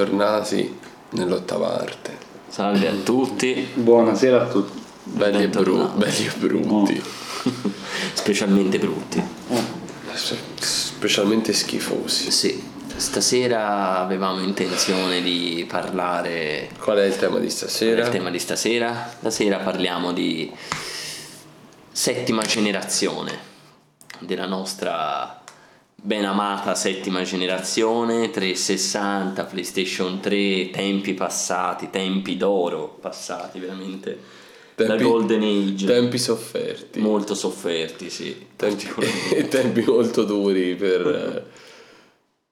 Bentornati nell'ottava arte. Salve a tutti, Buonasera a tutti. Belli e, bru- belli e brutti. specialmente brutti. Specialmente schifosi. Sì, stasera avevamo intenzione di parlare Qual è il tema di stasera? del tema di stasera. Stasera parliamo di settima generazione, della nostra ben amata settima generazione, 360, PlayStation 3, tempi passati, tempi d'oro passati, veramente. la Golden Age. Tempi sofferti. molto sofferti, sì. tempi, tempi molto duri per, eh,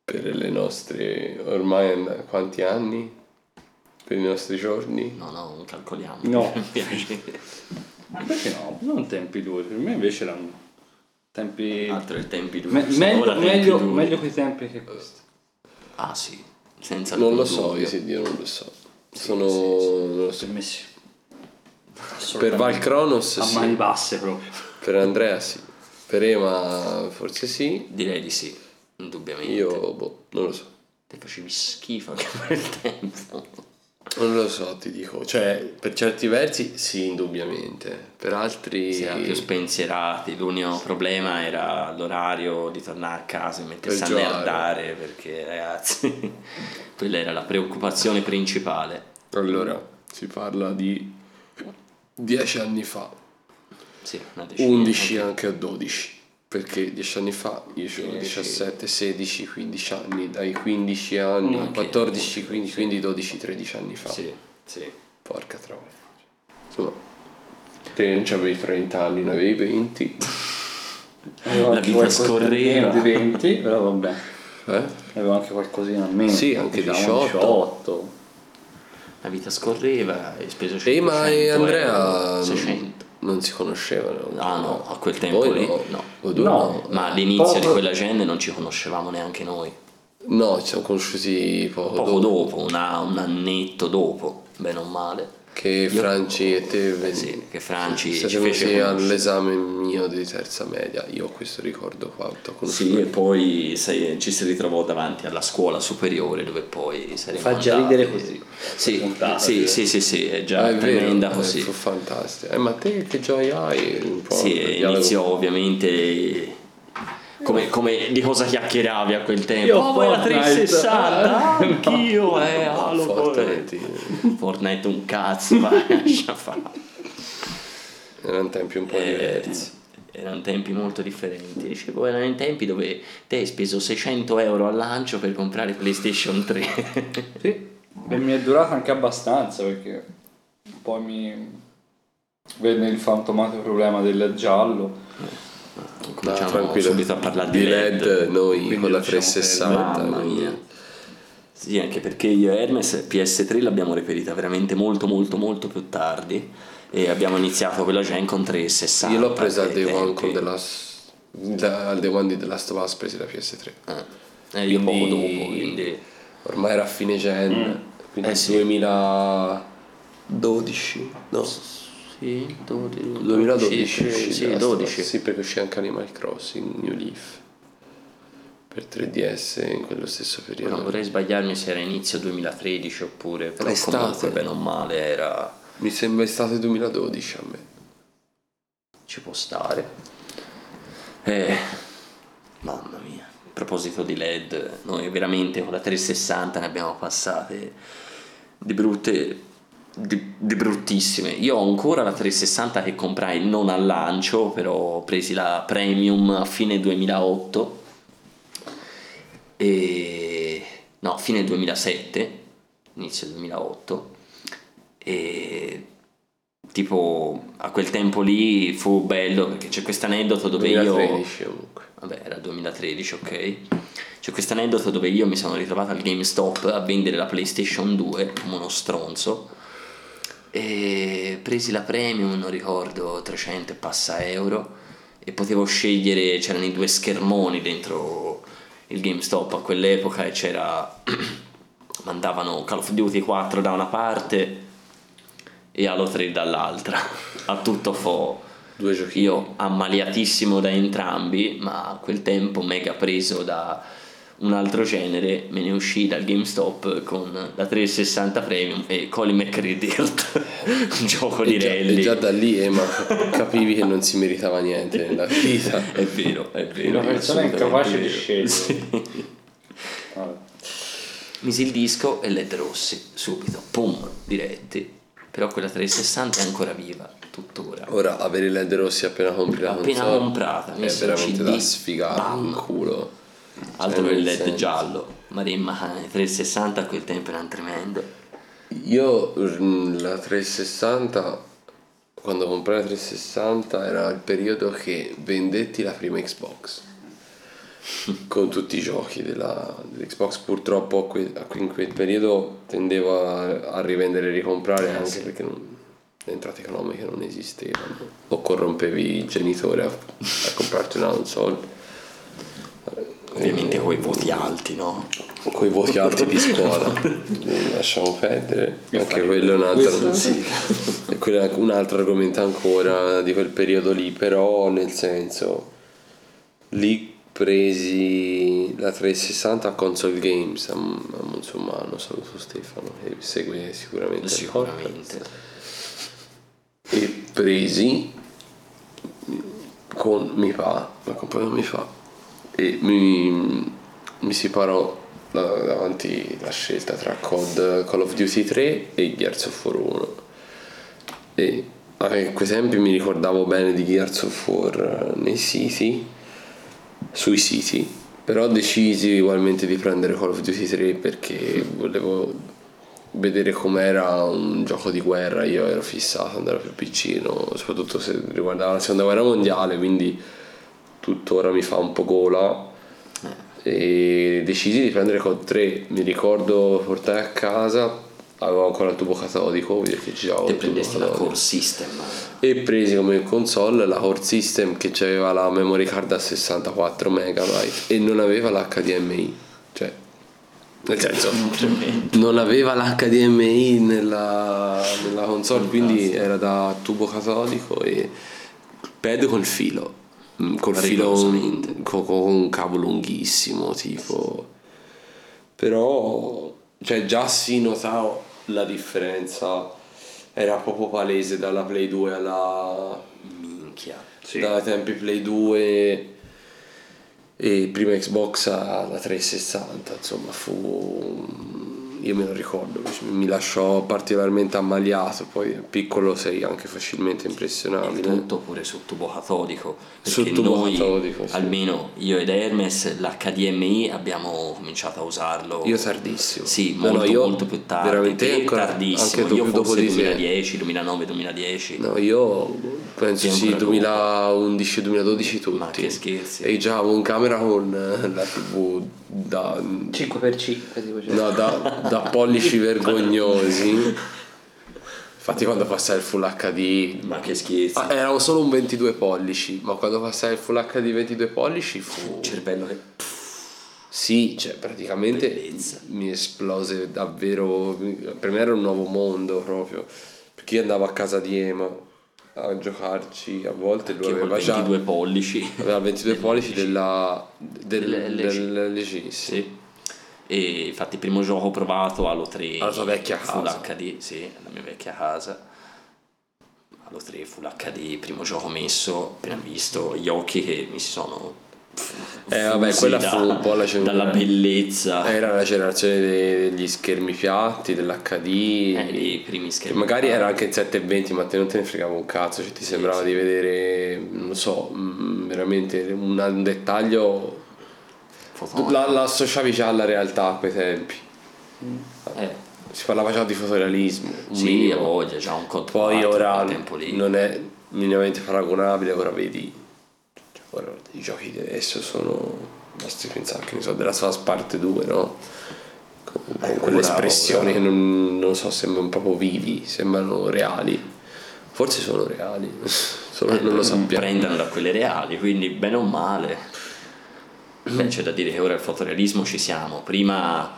per le nostre... Ormai quanti anni? Per i nostri giorni? No, no, non calcoliamo. No. Perché no? Non tempi duri, per me invece erano tempi... Altro il tempi duri. Me- meglio, meglio, duri. meglio quei tempi che questi. Ah sì, senza Non lo so, dubbio. Isidio, non lo so. Sono... non lo so. Per me sì. Per Val Kronos A sì. mani basse proprio. Per Andrea sì. Per Ema forse sì. Direi di sì, indubbiamente. Io, boh, non lo so. Te facevi schifo anche quel tempo. Non lo so, ti dico. Cioè, per certi versi sì, indubbiamente. Per altri... Si era più spensierati, l'unico problema era l'orario di tornare a casa e mettersi a Per nerdare perché ragazzi, quella era la preoccupazione principale. Allora, si parla di 10 anni fa. Sì, decina. 11 anche- anche a 12. Perché 10 anni fa io avevo 10. 17, 16, 15 anni, dai 15 anni, Ok, 14, ok, 15, sì. quindi 12, 13 anni fa. Sì, sì. Porca troia. Insomma, te non avevi 30 anni, ne avevi 20. Avevo La vita scorreva. Di 20, però vabbè. Eh? Avevo anche qualcosina a meno. Sì, anche diciamo 18. 18. La vita scorreva, hai speso 500 Ema e euro, Andrea 600. Non si conoscevano. Ah no, a quel tempo Voi lì no. no. Voi due No. no. Ma all'inizio di Poco- quella gente non ci conoscevamo neanche noi. No, ci siamo conosciuti poco, Poco dopo. dopo, una- un annetto dopo, bene o male. Che Franci e te Eh sì, che Franci siete ci fece all'esame mio di terza media. Io ho questo ricordo qua. Sì, e poi sai, ci si ritrovò davanti alla scuola superiore dove poi saremo Fa già andati. ridere così. Sì, Puntata, sì, sì. sì, sì, sì, è già Ah, è vero, tremenda eh, così. fu fantastico. Eh, ma te che gioia hai? Un po' Sì, iniziò ovviamente come, come di cosa chiacchieravi a quel tempo? Io oh, la Fortnite. 360, Ah, anch'io, eh, No, Halo, Fortnite. Fortnite un cazzo, vai, lascia fare. Erano tempi un po' Eh, diversi. erano tempi molto differenti. Dicevo, erano i tempi dove te hai speso 600 euro al lancio per comprare PlayStation 3. Sì. E mi è durata anche abbastanza perché poi mi venne il fantomatico problema del giallo. Cominciamo tranquillo. subito a parlare di, Di LED, noi Quindi con la lasciamo 360. Mamma quindi- mia. Sì, anche perché io e Hermes PS3 l'abbiamo reperita veramente molto molto molto più tardi e abbiamo iniziato quella gen con 360. Io l'ho presa al Day One con The Last... da- al Day One di The Last of Us presi la PS3. Eh, eh, io poco dopo, quindi... Ormai era a fine gen, quindi Eh sì. 2012, no, Sì, 12, 2012 uscì sì, The Last of Us. 12. Sì, perché uscì anche Animal Crossing, New Leaf, per 3DS in quello stesso periodo. Non vorrei sbagliarmi se era inizio 2013 oppure però estate. comunque bene o male era Mi sembra estate 2012 a me. ci può stare. Eh, mamma mia. A proposito di LED, noi veramente con la 360 ne abbiamo passate di brutte di, di bruttissime. Io ho ancora la 360 che comprai non al lancio, però presi la premium a fine 2008 e no, fine 2007, inizio 2008 e tipo a quel tempo lì fu bello perché c'è questo aneddoto dove io 2013 comunque. vabbè era 2013 ok c'è questo aneddoto dove io mi sono ritrovato al GameStop a vendere la PlayStation 2 come uno stronzo e presi la premium non ricordo 300 e passa euro e potevo scegliere c'erano i due schermoni dentro il GameStop a quell'epoca e c'era mandavano Call of Duty 4 da una parte e Halo 3 dall'altra a tutto fo Due giochi. io ammaliatissimo da entrambi ma a quel tempo mega preso da un altro genere, me ne uscì dal GameStop con la 360 Premium e Colin McCreadirt, un gioco di E già, rally. e già da lì Ema capivi che non si meritava niente nella vita. È vero, è vero. Una persona incapace di scegliere. Sì. Vabbè. Misi il disco e LED rossi, subito, pum, diretti. Però quella 360 è ancora viva, tuttora. Ora avere i LED rossi appena compri la Appena console comprata, è veramente CD, da sfigare bam. in culo. Altro Cioè, che il nel LED senso. giallo. Maremma 360 a quel tempo era un tremendo. Io mm, la 360 quando comprai la 360 era il periodo che vendetti la prima Xbox con tutti i giochi della, dell'Xbox purtroppo que- in quel periodo tendevo a, a rivendere e ricomprare anche sì. perché non- le entrate economiche non esistevano o corrompevi il genitore a, a comprarti una console Ovviamente con i voti alti, no? con i voti alti di scuola. Lasciamo perdere. Anche quello è un altro quello è un altro argomento ancora di quel periodo lì però nel senso lì presi la 360 a console games a, a saluto Stefano che segue sicuramente Sicuramente. e presi con mi fa ma con poi non mi fa e mi, mi si parò da- davanti la scelta tra COD Call of Duty 3 e Gears of War 1 e a quei tempi mi ricordavo bene di Gears of War nei siti sui siti però decisi ugualmente di prendere Call of Duty 3 perché volevo vedere com'era un gioco di guerra. Io ero fissato quando ero più piccino soprattutto se riguardava la seconda guerra mondiale quindi tuttora mi fa un po' gola. E decisi di prendere COD 3 mi ricordo portai a casa avevo ancora il tubo catodico perché giravo tubo prendesti la core system. e presi come console la Core System che aveva la memory card a 64 MB e non aveva l'HDMI cioè nel senso non aveva l'HDMI nella, nella console quindi era da tubo catodico e pad col filo col filo con, con un cavo lunghissimo tipo. Però cioè già si notava la differenza. Era proprio palese dalla Play 2 alla Minchia. dai tempi Play 2 e prima Xbox alla 360 insomma fu io me lo ricordo mi lasciò particolarmente ammaliato poi piccolo sei anche facilmente Il impressionabile tutto pure sul tubo catodico. Sul tubo noi, catodico, sì. almeno io ed Hermes, l'HDMI abbiamo cominciato a usarlo. io tardissimo Sì, No, no, molto, io molto più tardi. veramente Te ancora tardissimo. anche io dopo, dopo forse te 2010, 2009, 2010. No, io penso Sì, sì, ancora 2011-2012 tutti. Ma che scherzi. E già avevo in camera con la tv da, 5x5 tipo cioè. no, da, da pollici vergognosi. Infatti quando passai il Full HD... Ma che scherzi. Ah, erano solo un 22 pollici, ma quando passai il Full HD 22 pollici fu... cervello che Sì, cioè praticamente Bellezza. mi esplose davvero, per me era un nuovo mondo proprio, perché io andavo a casa di Ema a giocarci, a volte lui aveva già 22 pollici. aveva 22 pollici della, del, Dell'LG. dell'LG, sì. Sì. E infatti il primo gioco provato Halo 3 Alla tua vecchia Full casa. HD, sì, la mia vecchia casa. Halo 3 Full HD, primo gioco messo, appena visto, gli occhi che mi si sono Eh, vabbè, quella da- fu un po' la dalla bellezza Era la generazione de- degli schermi piatti, dell'HD. eh, dei primi Che schermi. magari era anche in 720, ma te non te ne fregava un cazzo, cioè ti sembrava sì. di vedere, non so, mm, veramente un, un dettaglio. La, la associavi già alla realtà a quei tempi. Eh, Si parlava già di fotorealismo. sì, a voglia, già un code Poi 4 ora non è minimamente paragonabile, ora vedi. cioè, Ora i giochi di adesso sono. Basti pensare che ne so, della Sas parte 2, no? Con, con Eh, quelle ora- espressioni che non, non so, sembrano proprio vivi, sembrano reali. Forse sono reali, solo che non lo sappiamo. Eh, Prendono da quelle reali, quindi bene o male. Beh, c'è da dire che ora il fotorealismo ci siamo. Prima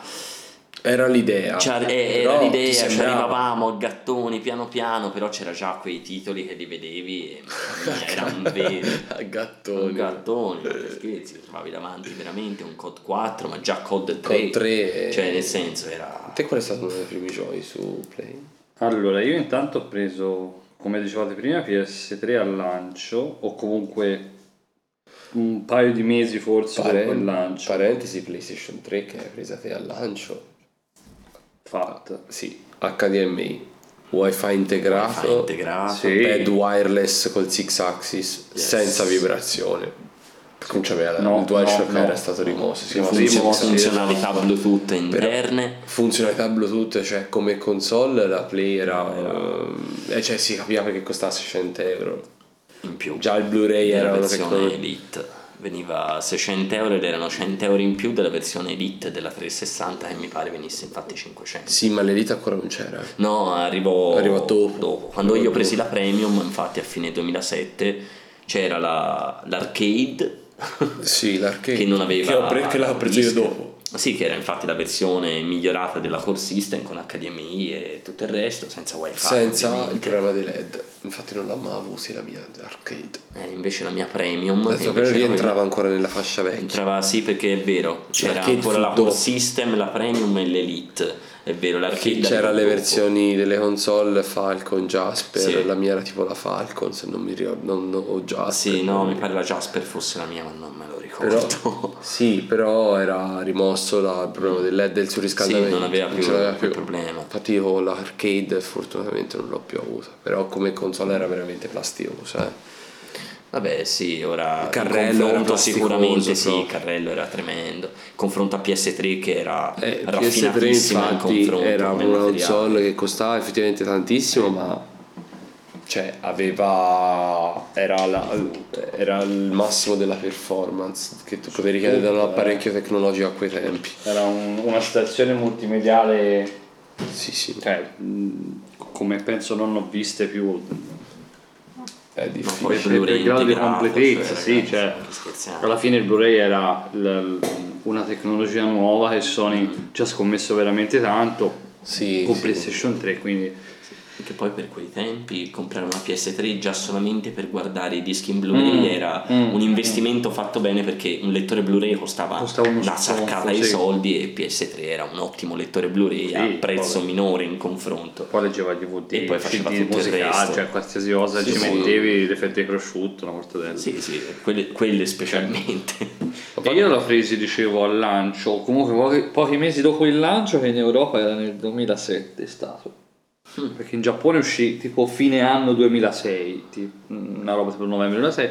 Era l'idea. Cioè, eh, era l'idea, ci sembrava- arrivavamo a gattoni piano piano, però c'era già quei titoli che li vedevi e mamma mia, era un vero A un gattoni. gattoni, scherzi, trovavi davanti veramente un COD 4, ma già COD 3. Con tre. Cioè, nel senso, era... Te qual è stato uno dei primi giochi su Play? Allora, io intanto ho preso, come dicevate prima, PS3 al lancio, o comunque un paio di mesi forse dopo il Paren- lancio. parentesi PlayStation 3 che hai presa te al lancio. Fatta. Sì, HDMI, Wi-Fi integrato, Wi-Fi integrato. Sì. pad wireless col 6 axis Yes. senza vibrazione. Non c'aveva No, il DualShock no, no. era stato rimosso. Si funzionalità esatto. Bluetooth interne. funzionalità Bluetooth, cioè come console la Play era. eh, cioè si capiva perché costava 600 euro. In più. Già il Blu-ray era una versione. Elite. Veniva 600 euro ed erano 100 euro in più della versione Elite della 360 che mi pare venisse infatti 500. Sì, ma l'Elite ancora non c'era. No, arrivò, Arrivò dopo. Quando io Arrivò ho presi dopo. la Premium, infatti a fine 2007, c'era la- l'arcade Sì, l'arcade. che non aveva Che, ho pre- che l'ho preso io dopo. Sì, che era infatti la versione migliorata della Core System con HDMI e tutto il resto, senza wifi. Senza il ovviamente. programma dei LED. Infatti non l'ho mai avuto la mia arcade. Eh, invece la mia Premium... Adesso però rientrava ancora nella fascia vecchia. Entrava sì perché è vero, c'era L'arcade ancora la Core. System, la Premium e l'Elite. È vero, l'arcade c'era le versioni delle console Falcon, Jasper, Sì. la mia era tipo la Falcon, se non mi ricordo, non, o Jasper. Sì, no, mi pare la Jasper fosse la mia, ma non me lo Però, ricordo. sì, però era rimosso il problema del LED del surriscaldamento. Sì, non aveva più ce l'aveva quel problema. Infatti io l'arcade fortunatamente non l'ho più avuta, però come console era veramente plastiosa. Eh. Vabbè, sì, ora Il carrello era confronto sicuramente sì, il carrello era tremendo. Confronto a PS3 che era Eh, PS3 raffinatissimo in infatti confronto era una console che costava effettivamente tantissimo, ma cioè aveva era, la- era il massimo della performance che tu potevi richiedere da un apparecchio tecnologico a quei tempi. Era un- una stazione multimediale, Sì, sì, cioè, come penso non ho viste più. è Ma difficile. Blu-ray grado di completezza, cioè, sì, cioè. Alla fine il Blu-ray era l- una tecnologia nuova che Sony ci ha scommesso veramente tanto Sì, con sì. PlayStation 3, quindi Che poi per quei tempi comprare una PS3 già solamente per guardare i dischi in Blu-ray Mm, era mm, un investimento fatto bene perché un lettore Blu-ray costava, Costava una saccata di sì. soldi e PS3 era un ottimo lettore Blu-ray Sì, a prezzo poi- minore in confronto. poi leggeva DVD, E poi faceva CD tutto il musicali, resto. cioè qualsiasi cosa Sì, ci mettevi le fette di prosciutto, una mortadella. Sì, sì, quelle, quelle specialmente. E io l'ho presi, dicevo, al lancio, comunque pochi, pochi mesi dopo il lancio, che in Europa era nel 2007 è stato. Perché in Giappone uscì tipo fine anno 2006, tipo, una roba tipo novembre 2006,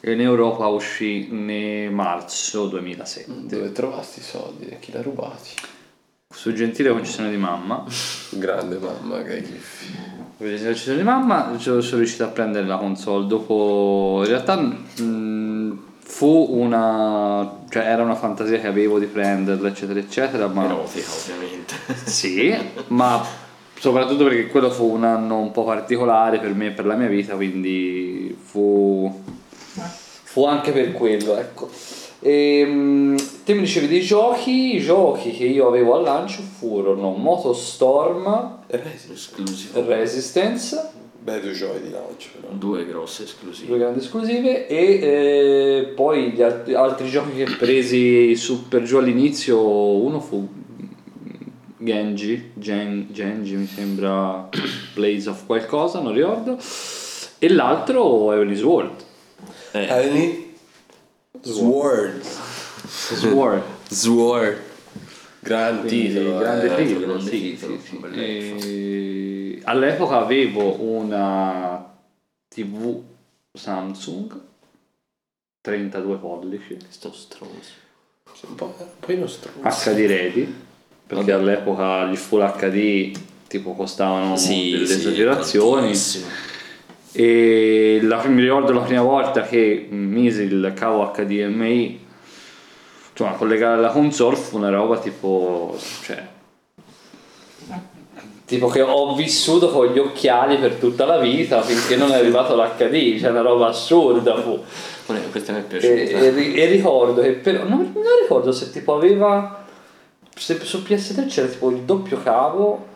e in Europa uscì nel marzo 2007. Dove trovasti i soldi? Chi l'ha rubati? Su gentile concessione di mamma, Grande mamma che su gentile concessione di mamma, sono riuscito a prendere la console. Dopo, in realtà, mh, fu una, cioè era una fantasia che avevo di prenderla, eccetera, eccetera, ma. Erotica, ovviamente. Sì, ma soprattutto perché quello fu un anno un po' particolare per me e per la mia vita, quindi fu, fu anche per quello, ecco. E, te mi dicevi dei giochi, i giochi che io avevo al lancio furono Motostorm, Esclusivo. Resistance, Beh, due giochi di lancio però. Due grosse esclusive. due grandi esclusive e eh, poi gli alt- altri giochi che presi su per giù all'inizio, uno fu Genji, Gen- Genji mi sembra Blaze of qualcosa, non ricordo, e l'altro Heavenly Sword. Eh, Heavenly Sword. Sword. Sword. Gran Quindi, titolo. grande eh. titolo, grande sì, titolo, sì, sì. un E all'epoca avevo una TV Samsung 32 pollici sto stronzo. Un po', poi non stronzo. HD ready perché all'epoca gli full HD tipo costavano delle esagerazioni tantissimo. e la- mi ricordo la prima volta che misi il cavo HDMI insomma collegare alla console fu una roba tipo cioè tipo che ho vissuto con gli occhiali per tutta la vita finché non è arrivato l'HD cioè una roba assurda fu Questa mi è e, piaciuta. e ri- e ricordo che però non, non ricordo se tipo aveva se su PS3 c'era tipo il doppio cavo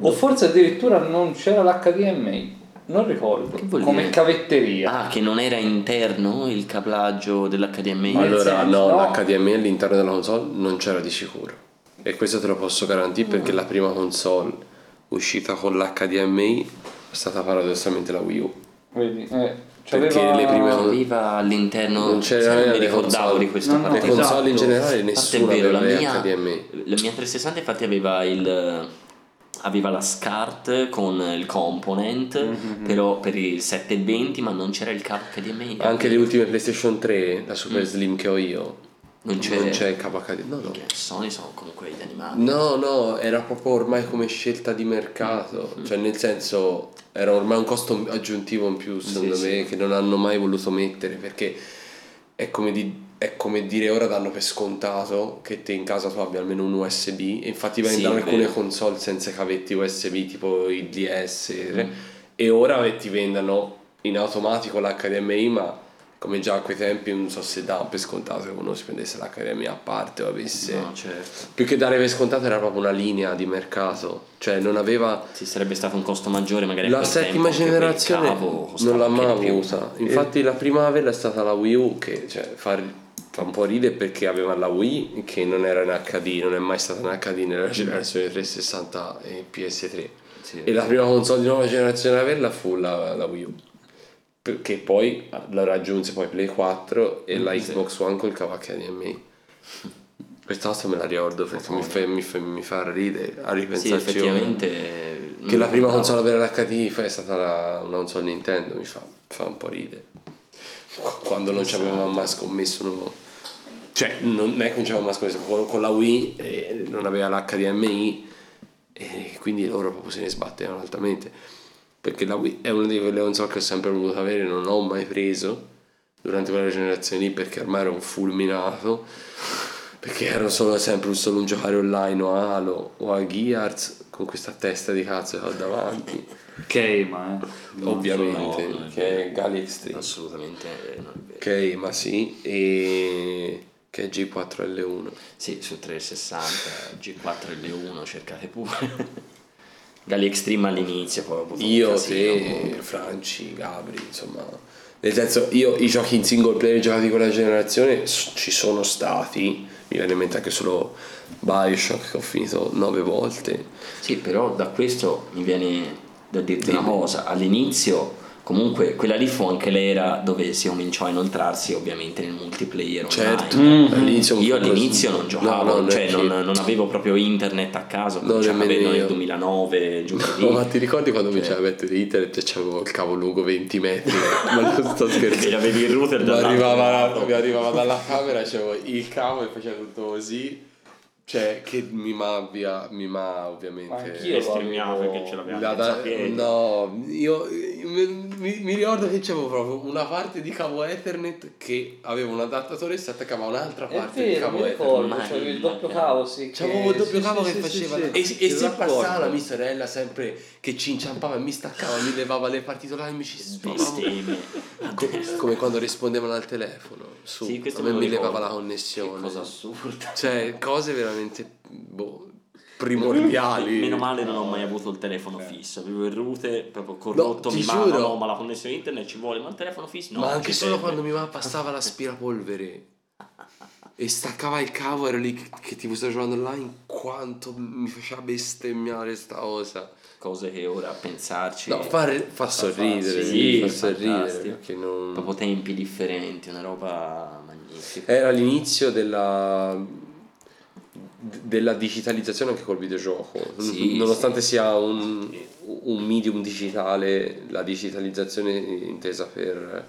o forse addirittura non c'era l'HDMI. Non ricordo. Come dire? cavetteria. Ah, che non era interno il cablaggio dell'HDMI? Allora, senso, no, no. l'HDMI all'interno della console non c'era di sicuro. E questo te lo posso garantire perché la prima console uscita con l'HDMI è stata paradossalmente la Wii U. Vedi? Eh, Perché c'aveva- le prime- Aveva all'interno... Non c'era sai, non mi nelle ricordavo console. di questo No, no, Le console in esatto. generale nessuna vero, la aveva mia, HDMI. la mia 360 infatti aveva il aveva la SCART con il component Mm-hmm. però per il 720 ma non c'era il cavo HDMI Anche le ultime PlayStation 3, la Super Slim che ho io, non c'è, non c'è HDMI. No, no. Sony sono comunque gli animali No, no, era proprio ormai come scelta di mercato, cioè nel senso era ormai un costo aggiuntivo in più secondo Sì, me che non hanno mai voluto mettere perché è come, di- è come dire ora danno per scontato che te in casa tu abbia almeno un USB e infatti Sì, vendono è alcune vero. console senza cavetti USB tipo il DS e ora ti vendono in automatico l'HDMI ma come già a quei tempi non so se davano per scontato che uno si prendesse l'HDMI a parte o avesse no certo più che dare per scontato era proprio una linea di mercato, cioè non aveva sì, sarebbe stato un costo maggiore magari a la settima tempo, generazione non l'ha mai avuta. Infatti la prima a averla è stata la Wii U che cioè, fa, fa un po' ridere perché aveva la Wii che non era in HD, non è mai stata in HD nella generazione 360 e PS3. Sì. E la prima console di nuova generazione ad averla fu la, la Wii U. Perché poi la raggiunse poi Play 4 e la Sì. Xbox One col cavo HDMI. Questa cosa me la ricordo perché mi fa, mi fa, mi fa ridere a sì ripensarci ora. effettivamente Che la prima console ad avere l'HD è stata la, una console Nintendo, mi fa, fa un po' ridere. Quando non ci avevamo mai scommesso, no. cioè non è che non ci avevamo mai scommesso, con, con la Wii eh, non aveva l'HDMI e quindi loro proprio se ne sbattevano altamente. Perché la Wii è una di quelle console che ho sempre voluto avere, non ho mai preso durante quella generazione lì perché ormai ero un fulminato. Perché ero solo sempre solo un giocare online o a Halo o a Gears con questa testa di cazzo che ho davanti. Ok, ma eh. Ovviamente, no, che è Gali Extreme. assolutamente eh, non è vero Ok, ma sì, e che è G4L1. Sì, su 360, G4L1, cercate pure. Gali Extreme all'inizio, poi ho avuto Io, casino. te, Franci, Gabri, insomma. Nel senso, io i giochi in single player giocati di quella generazione ci sono stati. Mi viene in mente anche solo Bioshock che ho finito nove volte. Sì, però da questo mi viene da dirti una cosa. All'inizio, comunque, quella lì fu anche l'era dove si cominciò a inoltrarsi ovviamente nel multiplayer Certo, online. all'inizio Io all'inizio non giocavo, No, no, cioè non, non avevo proprio internet a caso, No, cominciavo a averlo nel io. 2009, giù di No, ma ti ricordi quando mi Cioè. c'era mettere internet e c'avevo il cavo lungo 20 metri? ma non sto scherzando. avevi il router arrivava, lato. mi arrivava dalla camera, c'avevo il cavo e faceva tutto così. Cioè, che mi mabbia, mi ma ovviamente. Ma anch'io Streamiamo perché ce l'abbiamo La da- no, io, io mi, mi- ricordo che c'avevo proprio una parte di cavo Ethernet che aveva un adattatore e si attaccava a un'altra parte di vero, cavo mi Ethernet. ricordo, Ma- c'avevi il doppio cavo, sì. che- C'avevo il doppio sì, cavo sì, che sì, faceva sì, e, sì. e lo passava la mia sorella sempre che ci inciampava e mi staccava mi levava le particolari e mi ci Bestemmie. Co- come quando rispondevano al telefono su Sì, a me mi ricordo. levava la Che connessione cosa assurda. cioè cose veramente boh, primordiali Meno male non ho mai avuto il telefono fisso, avevo il router proprio corrotto, ti mi giuro. ma no, ma la connessione internet ci vuole, ma il telefono fisso no. ma anche solo serve. quando mi mamma passava l'aspirapolvere e staccava il cavo ero lì che, che tipo stavo giocando online quanto mi faceva bestemmiare sta cosa Cose che ora a pensarci... no fa, fa sorridere sì, fa sorridere non Proprio tempi differenti, una roba magnifica. Era l'inizio della, della digitalizzazione anche col videogioco. Sì, Nonostante sia un, un medium digitale, la digitalizzazione intesa per,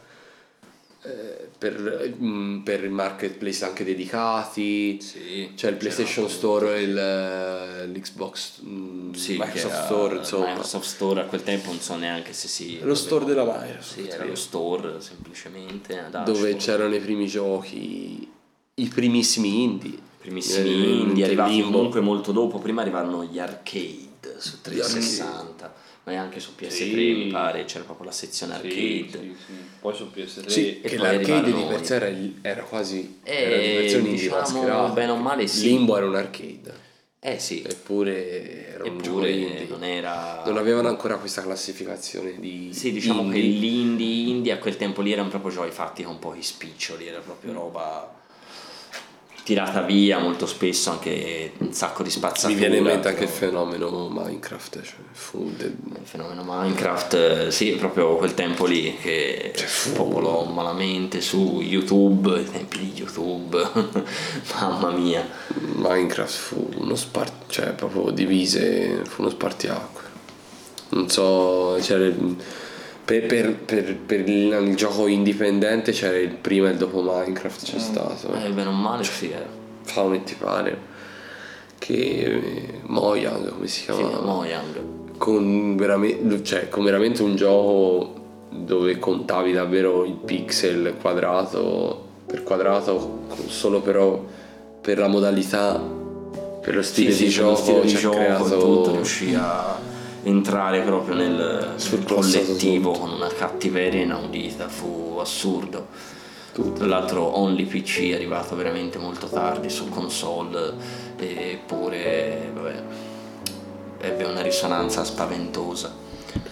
eh, per, mm, per il marketplace anche dedicati. Sì, C'è il PlayStation Store il, eh, l'Xbox mm, Sì, Microsoft Store, insomma. Microsoft Store a quel tempo non so neanche se si... Lo store della Microsoft. Sì, era sì. lo store semplicemente. dove c'erano i primi giochi, i primissimi indie. Primissimi Eh, indie arrivati Limbo. comunque molto dopo prima arrivarono gli arcade su 360, ma anche su PS3 Sì. mi pare, c'era proprio la sezione Sì, arcade. sì, sì. Poi su PS3 Sì, E che l'arcade di per sé era, era quasi Eh, era di versione indie diciamo, mascherata. bene o male sì. Limbo era un arcade, Eh sì, eppure era un eppure indie. non era... Non avevano ancora questa classificazione di Sì, diciamo indie. che l'indie, indie a quel tempo lì erano proprio giochi fatti con pochi spiccioli, era proprio roba tirata via molto spesso, anche un sacco di spazzatura. Mi viene in mente anche il fenomeno Minecraft, cioè fu del- Il fenomeno Minecraft, eh, sì, proprio quel tempo lì che Cioè, fu- popolò malamente su YouTube, i tempi di YouTube, mamma mia. Minecraft fu uno spart cioè proprio divise, fu uno spartiacque. Non so, c'era il- per, per, per, per il, il gioco indipendente c'era il prima e il dopo Minecraft c'è stato. Eh, bene o male sì, eh. Fammi ti pare che eh, Mojang come si Sì, chiama? Mojang. con veramente, cioè, con veramente un gioco dove contavi davvero il pixel quadrato per quadrato solo però per la modalità per lo stile Sì, di sì, gioco stile di ci gioco creato tutto riuscì a entrare proprio nel, nel collettivo tutto. con una cattiveria inaudita, fu assurdo. Tra l'altro Only PC è arrivato veramente molto tardi su console eppure vabbè, ebbe una risonanza spaventosa.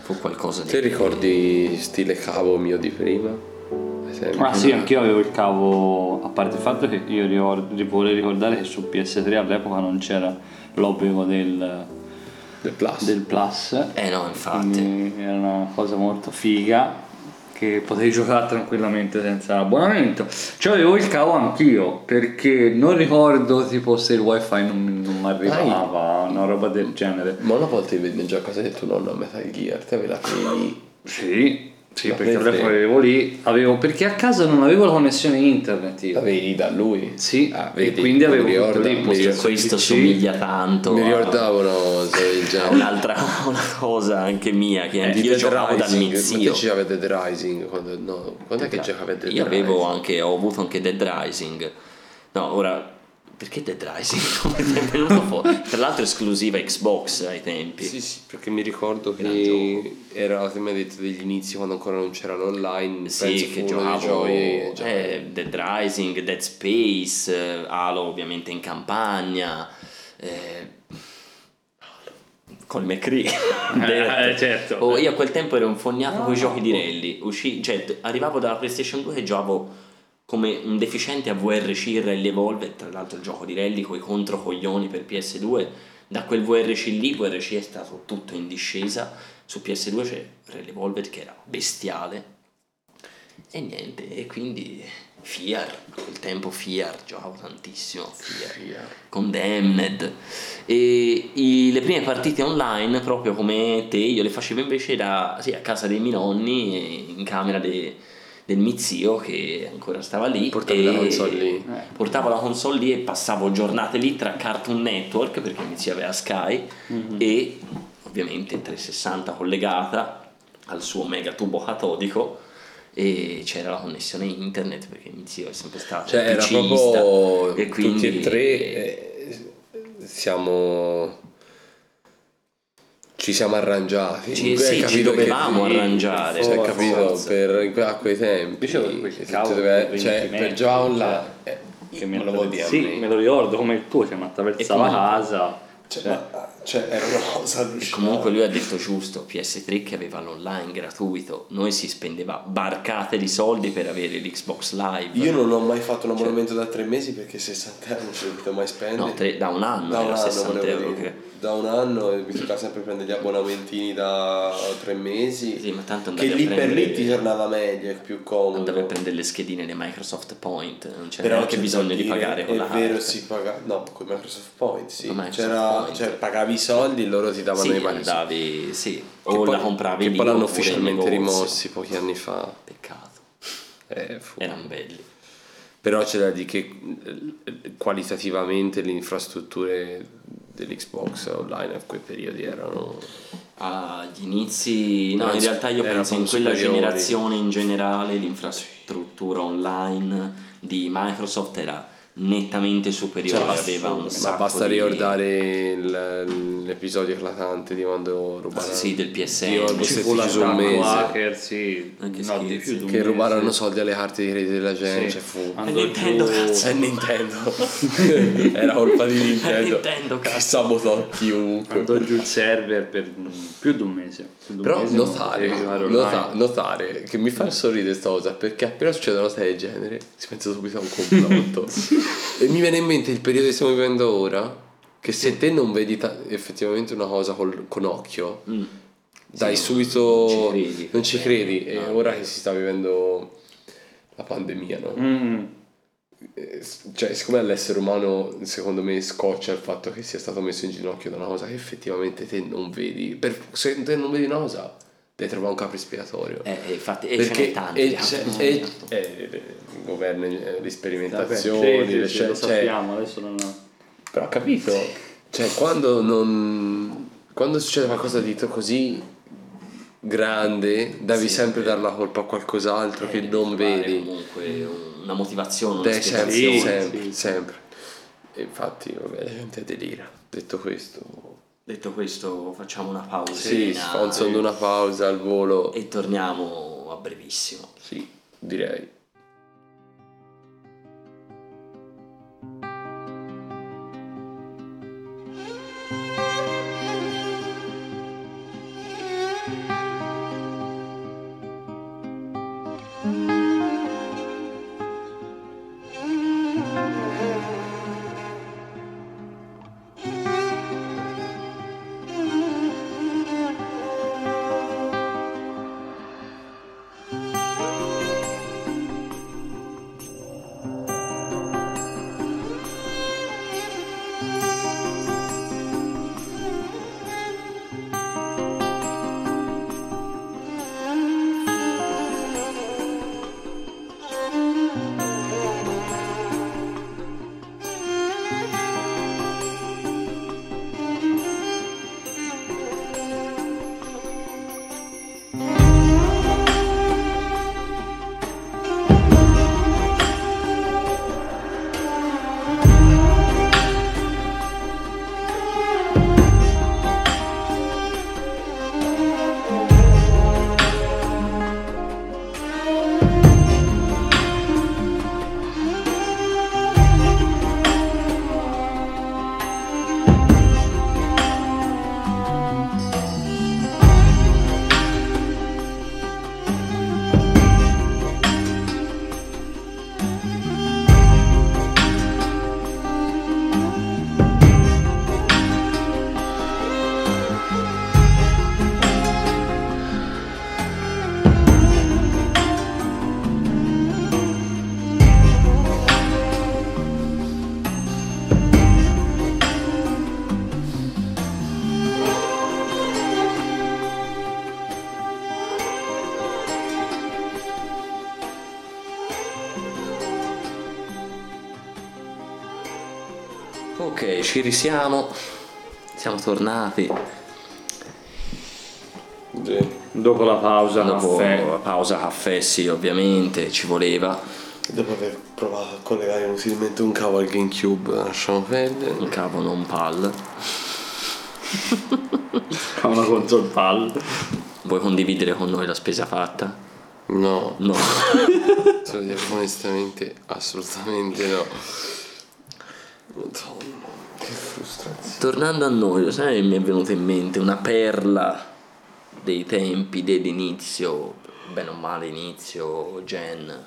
Fu qualcosa di... te ricordi stile cavo mio di prima? Esempio? Ah sì, anch'io avevo il cavo, a parte il fatto che io ricordo, vorrei ricordare che su PS3 all'epoca non c'era l'obbligo del, del plus del Plus, Eh no, infatti. quindi era una cosa molto figa che potevi giocare tranquillamente senza abbonamento. Cioè avevo il cavo anch'io perché non ricordo tipo se il wifi non, non arrivava, una roba del genere. ma una volta venne già casa del tuo nonno a Metal Gear te ve la prendi Sì, sì, La perché 3. avevo lì, avevo, perché a casa non avevo la connessione internet io. l'avevi da lui Sì, Ah, e vedi, quindi avevo ricorda- lì, mi Questo somiglia tanto mi a- ricordavo una cosa un'altra una cosa anche mia che anch'io Dead giocavo dal Rising, mio ma zio. ci avete Dead Rising quando, no, quando è che giocavi a Dead Io avevo Rising? anche, ho avuto anche Dead Rising. No, ora, perché Dead Rising? Come è venuto fuori? Tra l'altro esclusiva Xbox ai tempi. Sì, sì, perché mi ricordo che era, come hai detto, degli inizi quando ancora non c'erano online. Sì, penso che giocavo gioie, eh, Dead Rising, Dead Space, eh, Halo ovviamente in campagna, eh, col McCree. Eh, certo. Oh, io a quel tempo ero infognato con i giochi di rally. Uscì, cioè, arrivavo dalla PlayStation 2 e giocavo come un deficiente a VRC Rally tra l'altro il gioco di rally con i controcoglioni per PS2. Da quel VRC lì, VRC è stato tutto in discesa. Su PS2 c'è Rally Evolved che era bestiale. E niente, e quindi Fiar, a quel tempo Fiar, giocavo tantissimo Fiar. Condemned e i- le prime partite online proprio come te io le facevo invece da, sì, a casa dei miei nonni in camera de- del mio zio che ancora stava lì Portavi e la console lì. portavo la console lì e passavo giornate lì tra Cartoon Network perché mio zio aveva Sky e ovviamente 360 collegata al suo mega tubo catodico e c'era la connessione internet perché mio zio è sempre stato Cioè, era proprio e quindi tutti e tre eh, siamo ci siamo arrangiati Ci- Hai sì, ci capito che- dovevamo sì, arrangiare, cioè, per capito forza. per a quei tempi Dicevo che che dove- 20 cioè, per giocare online cioè, eh, Che me lo vuol dire sì, me? lo ricordo come il tuo, cioè mi attraversava casa. Cioè, Cioè, ma- cioè, era una cosa allucinante Comunque lui ha detto giusto, PS3 che aveva l'online gratuito, noi si spendeva barcate di soldi per avere l'Xbox Live. io non ho mai fatto un abbonamento da tre mesi perché 60 euro non ho potuto mai spendere No, tre- da un anno da un era anno 60 volevo euro. dire. Che... da un anno e mi toccava sempre prendere gli abbonamentini da tre mesi Sì, ma tanto che andavi a lì per lì ti tornava meglio è più comodo Andavi a prendere le schedine di Microsoft Point, non c'era però neanche c'è bisogno da di dire, pagare con è la vero carta. si paga no con Microsoft Point sì Microsoft C'era, Point. cioè pagavi i soldi e loro ti davano Sì, i Microsoft andavi, sì, o poi- la compravi che lì poi l'hanno ufficialmente rimossi pochi anni fa. Peccato, Eh, erano belli. però c'è da dire che qualitativamente le infrastrutture dell'Xbox online a quei periodi erano Agli inizi, no, Erano in realtà io penso in quella superiori. generazione in generale l'infrastruttura online di Microsoft era nettamente superiore, Cioè, aveva un ma sacco basta di... ricordare il- l'episodio eclatante di quando rubarono Sì, del PSN. Dio, Ci questi fu su un mese. Hacker, sì, Ma che no, di più di un che mese. rubarono soldi alle carte di credito della gente Sì. cioè, fu Andò Nintendo, cazzo. è Nintendo. Era colpa di Nintendo, Nintendo, che sabotò chiunque Andò giù il server per più di un mese. Di un Però mese notare, nota- notare che mi fa sorridere sta cosa perché appena succede una cosa del genere si pensa subito a un complotto e mi viene in mente il periodo che stiamo vivendo ora che se te non vedi ta- effettivamente una cosa col- con occhio Mm. dai Sì, subito non ci credi. non ci credi. e No, ora beh. che si sta vivendo la pandemia no? Mm. Eh, cioè siccome all'essere umano secondo me scoccia il fatto che sia stato messo in ginocchio da una cosa che effettivamente te non vedi per, se te non vedi una cosa devi trovare un capo espiatorio Eh, eh, infatti, e ce perché n'è tanti. e, eh. c'è- e- governo eh, le sperimentazioni Vabbè, sì, sì, le sì, scel- lo cioè, sappiamo, adesso non... però ho capito cioè quando non quando succede qualcosa di così grande devi Sì, sempre sì. dare la colpa a qualcos'altro Eh, che non vedi comunque una motivazione, una Beh, sempre, sempre, sì. sempre. E infatti, vabbè, la gente delira. Detto questo, Detto questo, facciamo una pausa sì, sonno una pausa al volo. e torniamo a brevissimo. Sì, direi. Ci risiamo. Siamo tornati Sì. Dopo la pausa, dopo caffè. la pausa caffè, sì, ovviamente ci voleva. Dopo aver provato a collegare inutilmente un cavo al GameCube, lasciamo perdere. Un cavo non pal. Con una console pal. Vuoi condividere con noi la spesa fatta? No, No. dico onestamente, assolutamente no. Madonna. Tornando a noi, lo sai, mi è venuta in mente una perla dei tempi dell'inizio, bene o male inizio gen,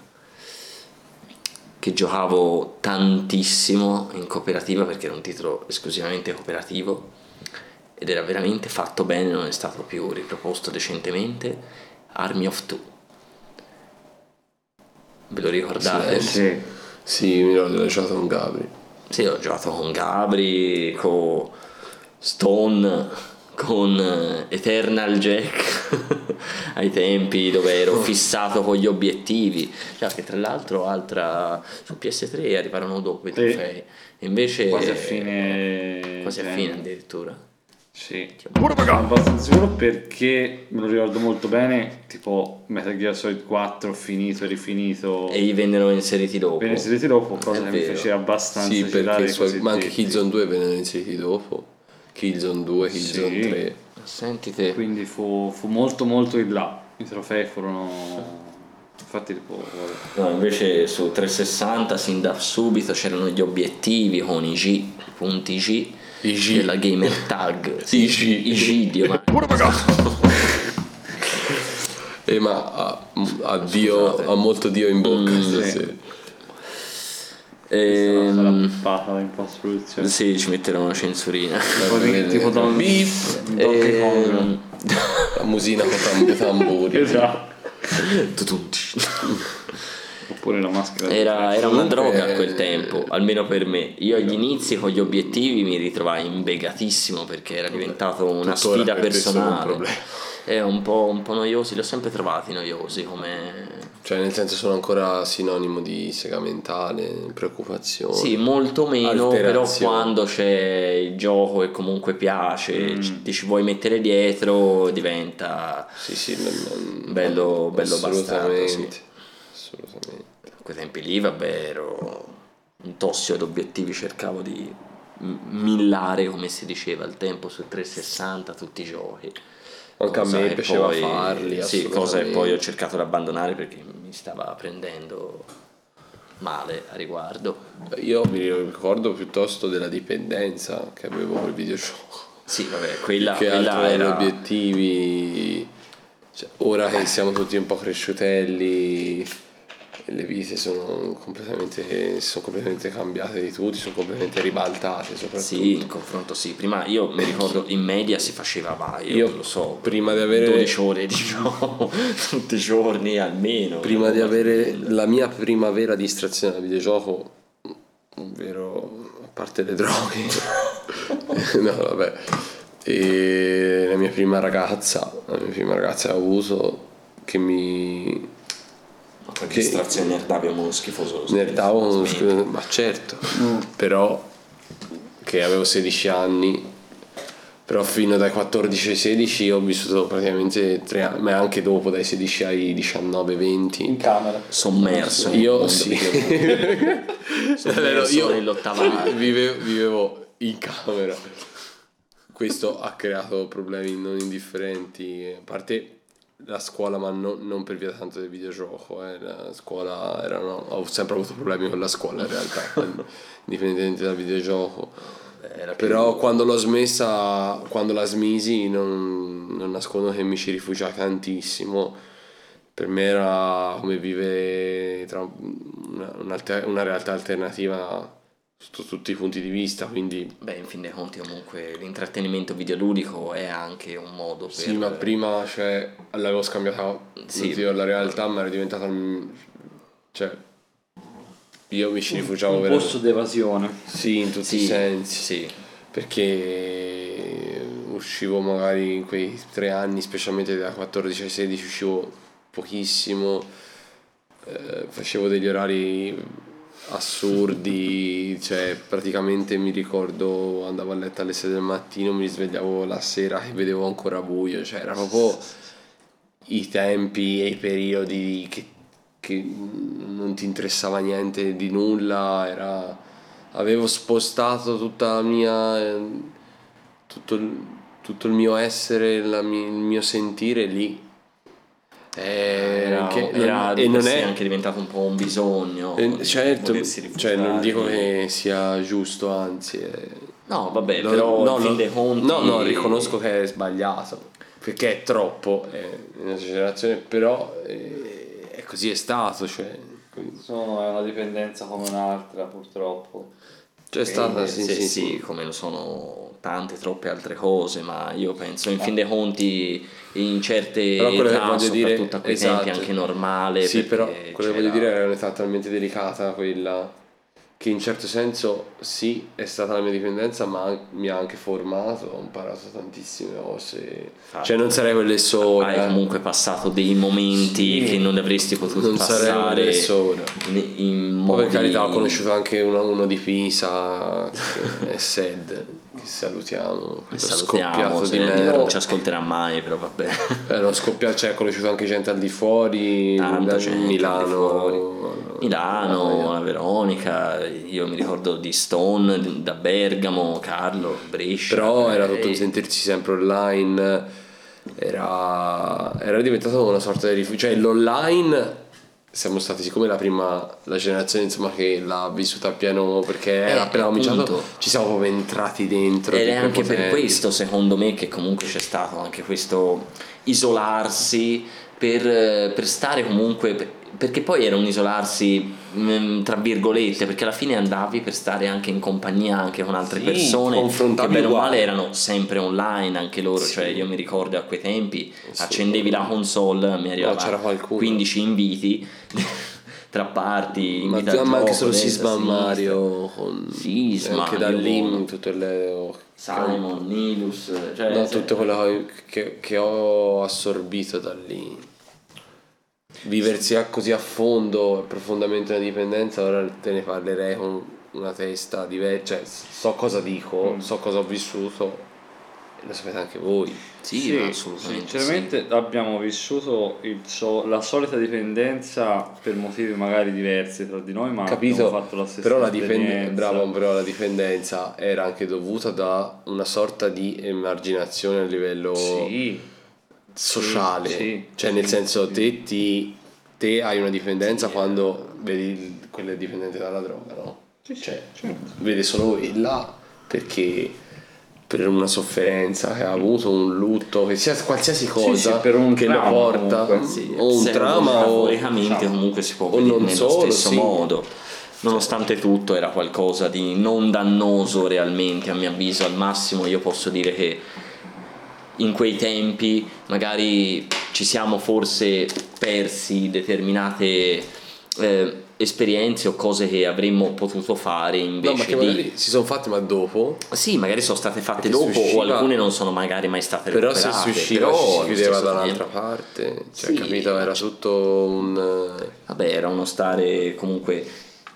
che giocavo tantissimo in cooperativa perché era un titolo esclusivamente cooperativo ed era veramente fatto bene, non è stato più riproposto decentemente, Army of Two. Ve lo ricordate? Sì. Sì. Sì, mi l'ho giocato con Gabri. Sì, ho giocato con Gabri, con Stone, con eh, Eternal Jack ai tempi dove ero fissato con gli obiettivi. Cioè, che tra l'altro altra su PS3 arrivarono dopo i trofei. Invece Quasi a fine. quasi a fine addirittura. Sì, sono abbastanza sicuro perché me lo ricordo molto bene, tipo Metal Gear Solid 4 finito e rifinito, E gli vennero inseriti dopo. viene inseriti dopo, cosa che mi faceva abbastanza Sì, perché i so- ma anche. Killzone 2 vennero inseriti dopo. Killzone 2, Killzone Sì. 3. Senti te. Quindi fu, fu molto molto in là, i trofei furono... Infatti tipo... No, invece su 360 sin da subito c'erano gli obiettivi con i G, i punti G, I G. della gamer tag. Sì, I G. I G, Dio, ma Eh, ma ha, ha Dio, ha molto Dio in bocca Mm. Sarà sarà Ehm, puppata in post-produzione. sì, ci metterò una censurina. Tipo di- tipo Don- Beep. Donkey Kong. Ehm, La musina con tam- tamburi. Esatto. Oppure la maschera. Era, era una droga a quel eh, tempo, almeno per me. Io agli inizi con gli obiettivi mi ritrovai imbegatissimo perché era diventato una tuttora sfida per un personale. problema. È un po', un po' noiosi, li ho sempre trovati noiosi come... Cioè, nel senso, sono ancora sinonimo di sega mentale, preoccupazione. Sì, molto meno, però quando c'è il gioco e comunque piace, ci- ti ci vuoi mettere dietro, diventa... Sì, sì, Bello- bello assolutamente. bastardo, Assolutamente. Quei tempi lì, vabbè, ero un tossio ad obiettivi, cercavo di millare, come si diceva al tempo, su 360 tutti i giochi. Anche a me piaceva poi- farli. Sì, cosa che poi ho cercato di abbandonare perché mi stava prendendo male a riguardo. Io mi ricordo piuttosto della dipendenza che avevo col videogioco. Sì, vabbè, quella, che quella era... obiettivi. Cioè, ora che siamo tutti un po' cresciutelli, le vite sono completamente, sono completamente cambiate di tutti, sono completamente ribaltate soprattutto. Sì, in confronto sì. Prima io mi ricordo in media si faceva, io, Io lo so, prima di avere 12 ore di gioco tutti i giorni almeno. prima di avere la mia prima vera distrazione dal videogioco, ovvero a parte le droghe, no vabbè, e la mia prima ragazza, la mia prima ragazza che ho avuto che mi Che- distrazione nerdavi uno schifoso. nerdavo, Smetti. ma certo, però che avevo 16 anni. Però fino dai 14 ai 16 ho vissuto praticamente 3 anni, ma anche dopo dai 16 ai 19-20. In camera. sommerso. Io sì. Sommerso io nell'ottava vivevo, vivevo in camera. Questo ha creato problemi non indifferenti. A parte la scuola, ma non, non per via tanto del videogioco. eh. La scuola erano, ho sempre avuto problemi con la scuola in realtà, indipendentemente dal videogioco. era più- Però quando l'ho smessa, quando la smisi, non, non nascondo che mi ci rifugiai tantissimo. Per me era come vivere tra una, una realtà alternativa sotto tutti i punti di vista. Quindi, Beh, in fin dei conti comunque l'intrattenimento videoludico è anche un modo per... sì, ma prima cioè, l'avevo scambiata Sì. sì. la realtà, ma era diventata. un- cioè, io mi ci rifugiavo Un veramente. posto d'evasione. Sì, in tutti Sì, i sensi. sì. perché uscivo magari in quei tre anni, specialmente da 14 ai 16, uscivo pochissimo, eh, facevo degli orari assurdi, cioè praticamente mi ricordo andavo a letto alle 6 del mattino, mi svegliavo la sera e vedevo ancora buio, cioè era proprio i tempi e i periodi che, che non ti interessava niente di nulla, era avevo spostato tutta la mia eh, tutto tutto il mio essere la mi- il mio sentire lì Era, che era e non è è anche diventato un po' un bisogno. eh, di certo cioè non dico che sia giusto anzi eh, No, vabbè, lo- però no, in fin dei conti... no no riconosco che è sbagliato perché è troppo è un'esagerazione però eh, è così è stato cioè Sono, è una dipendenza come un'altra, purtroppo. c'è stata Eh, sì sì, sì, sì, sì. come lo sono tante troppe altre cose, ma io penso in fin dei conti in certe Però quello che età, voglio dire- a quei esatto. tempi anche normale, Sì, però quello che voglio dire era un'età talmente delicata quella che in certo senso sì è stata la mia dipendenza ma mi ha anche formato, ho imparato tantissime cose. Cioè non sarei quelle sole. hai eh. comunque passato dei momenti Sì. che non avresti potuto Non sarei passare quelle sole. in, in modi... per carità ho conosciuto anche uno, uno di Pisa che è Sed, che salutiamo. Quello salutiamo, di non merda. ci ascolterà mai, però vabbè. Era scoppiato, cioè, ha conosciuto anche gente al di fuori, Tanta gente di Milano. Milano, la Veronica, io mi ricordo di Stone, di- da Bergamo, Carlo, Brescia. Però era eh, tutto un sentirsi sempre online, era, era diventato una sorta di rifugio, cioè l'online siamo stati siccome la prima la generazione insomma che l'ha vissuta appieno perché era appena cominciato ci siamo proprio entrati dentro Ed è anche per prepotenti. questo, secondo me, che comunque c'è stato anche questo isolarsi per, eh, per stare comunque. per- perché poi era un isolarsi mm, tra virgolette, perché alla fine andavi per stare anche in compagnia anche con altre Sì, persone che bene o male erano sempre online anche loro. Sì. Cioè, io mi ricordo a quei tempi accendevi la console, mi arrivava qualcuno. 15 inviti tra parti, ma, ma anche solo Sisma. Mario con Sisma, anche da lì tutte le Simon, Nilus, cioè No, se- tutto quello che, che ho assorbito da lì. Viversi a- così a fondo e profondamente una dipendenza, ora te ne parlerei con una testa diversa. Cioè, so cosa dico, Mm. so cosa ho vissuto lo sapete anche voi. Sì, ma assolutamente. Sinceramente abbiamo vissuto il so- la solita dipendenza per motivi magari diversi tra di noi, ma Capito? abbiamo fatto la stessa Però la, dipendenza, bravo, però la dipendenza era anche dovuta da una sorta di emarginazione a livello Sì, sociale. sì, cioè, sì, nel senso, sì. te, ti, te hai una dipendenza quando vedi quella dipendente dalla droga, no? Cioè, certo. vede solo quella perché per una sofferenza che ha avuto, un lutto, che sia qualsiasi cosa sì, un che lo porta, sì, o un trauma o metaforicamente comunque si può vedere nello solo, stesso sì. modo. Nonostante tutto era qualcosa di non dannoso realmente, a mio avviso, al massimo io posso dire che in quei tempi magari ci siamo forse persi determinate eh, esperienze o cose che avremmo potuto fare invece No, ma di... si sono fatte ma dopo Sì, magari sono state fatte dopo si usciva- o alcune non sono magari mai state Però se recuperate. si usciva però si chiudeva stesso da un'altra parte, cioè Sì. capito? Era tutto un... Vabbè, era uno stare comunque,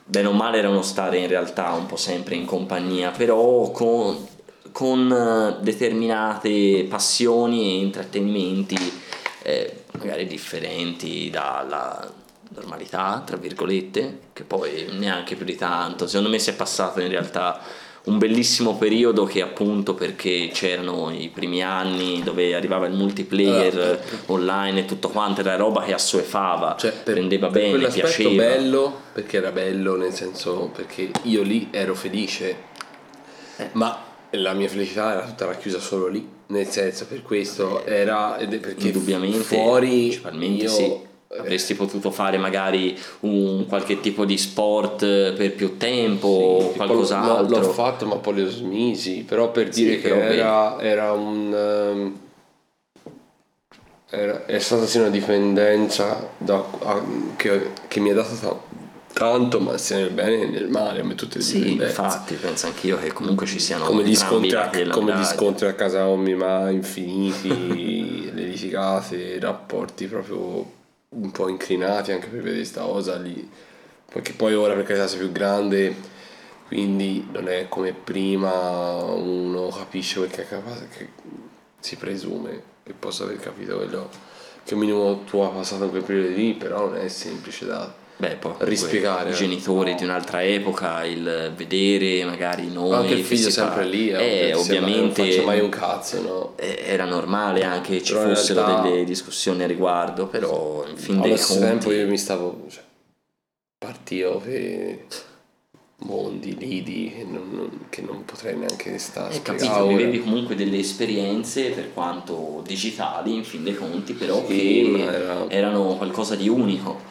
bene o male era uno stare in realtà un po' sempre in compagnia, però con, con eh, determinate passioni e intrattenimenti eh, magari differenti dalla normalità, tra virgolette, che poi neanche più di tanto. Secondo me si è passato in realtà un bellissimo periodo che appunto perché c'erano i primi anni dove arrivava il multiplayer Allora, online e tutto quanto, era roba che assuefava, Cioè, per, prendeva per bene, piaceva. bello, perché era bello nel senso perché io lì ero felice, Eh. ma la mia felicità era tutta racchiusa solo lì, nel senso per questo era ed è perché Indubbiamente, fuori principalmente io, sì. Avresti potuto fare magari un qualche tipo di sport eh, per più tempo o qualcos'altro. L'ho, l'ho fatto ma poi lo smisi, però per Sì, dire che però era, era un... ehm, era- è stata sì una dipendenza da- a- che, che mi ha dato ta- tanto, ma sia nel bene che nel male, come tutte le Sì, dipendenze. infatti, penso anch'io che comunque ci siano come gli, scontri a, come gli scontri a casa Ommi ma infiniti, le litigate, i rapporti proprio un po' inclinati anche per vedere sta cosa lì. Perché poi ora per carità sei più grande, quindi non è come prima uno capisce che è capace, che si presume che possa aver capito quello che minimo tu hai passato in quel periodo lì, però non è semplice da... Beh, poi rispiegare, i eh. genitori di un'altra epoca, il vedere magari noi Anche il figlio sempre fa- lì, eh, eh, ovviamente non faccio mai un cazzo, no? eh, era normale anche che ci Però fossero realtà- delle discussioni a riguardo, però in fin dei Allo stesso conti tempo io mi stavo. Cioè, partivo per mondi, lidi che non, che non potrei neanche stare a Hai spiegare capito, vivevi comunque delle esperienze per quanto digitali in fin dei conti, però Sì, che era- erano qualcosa di unico.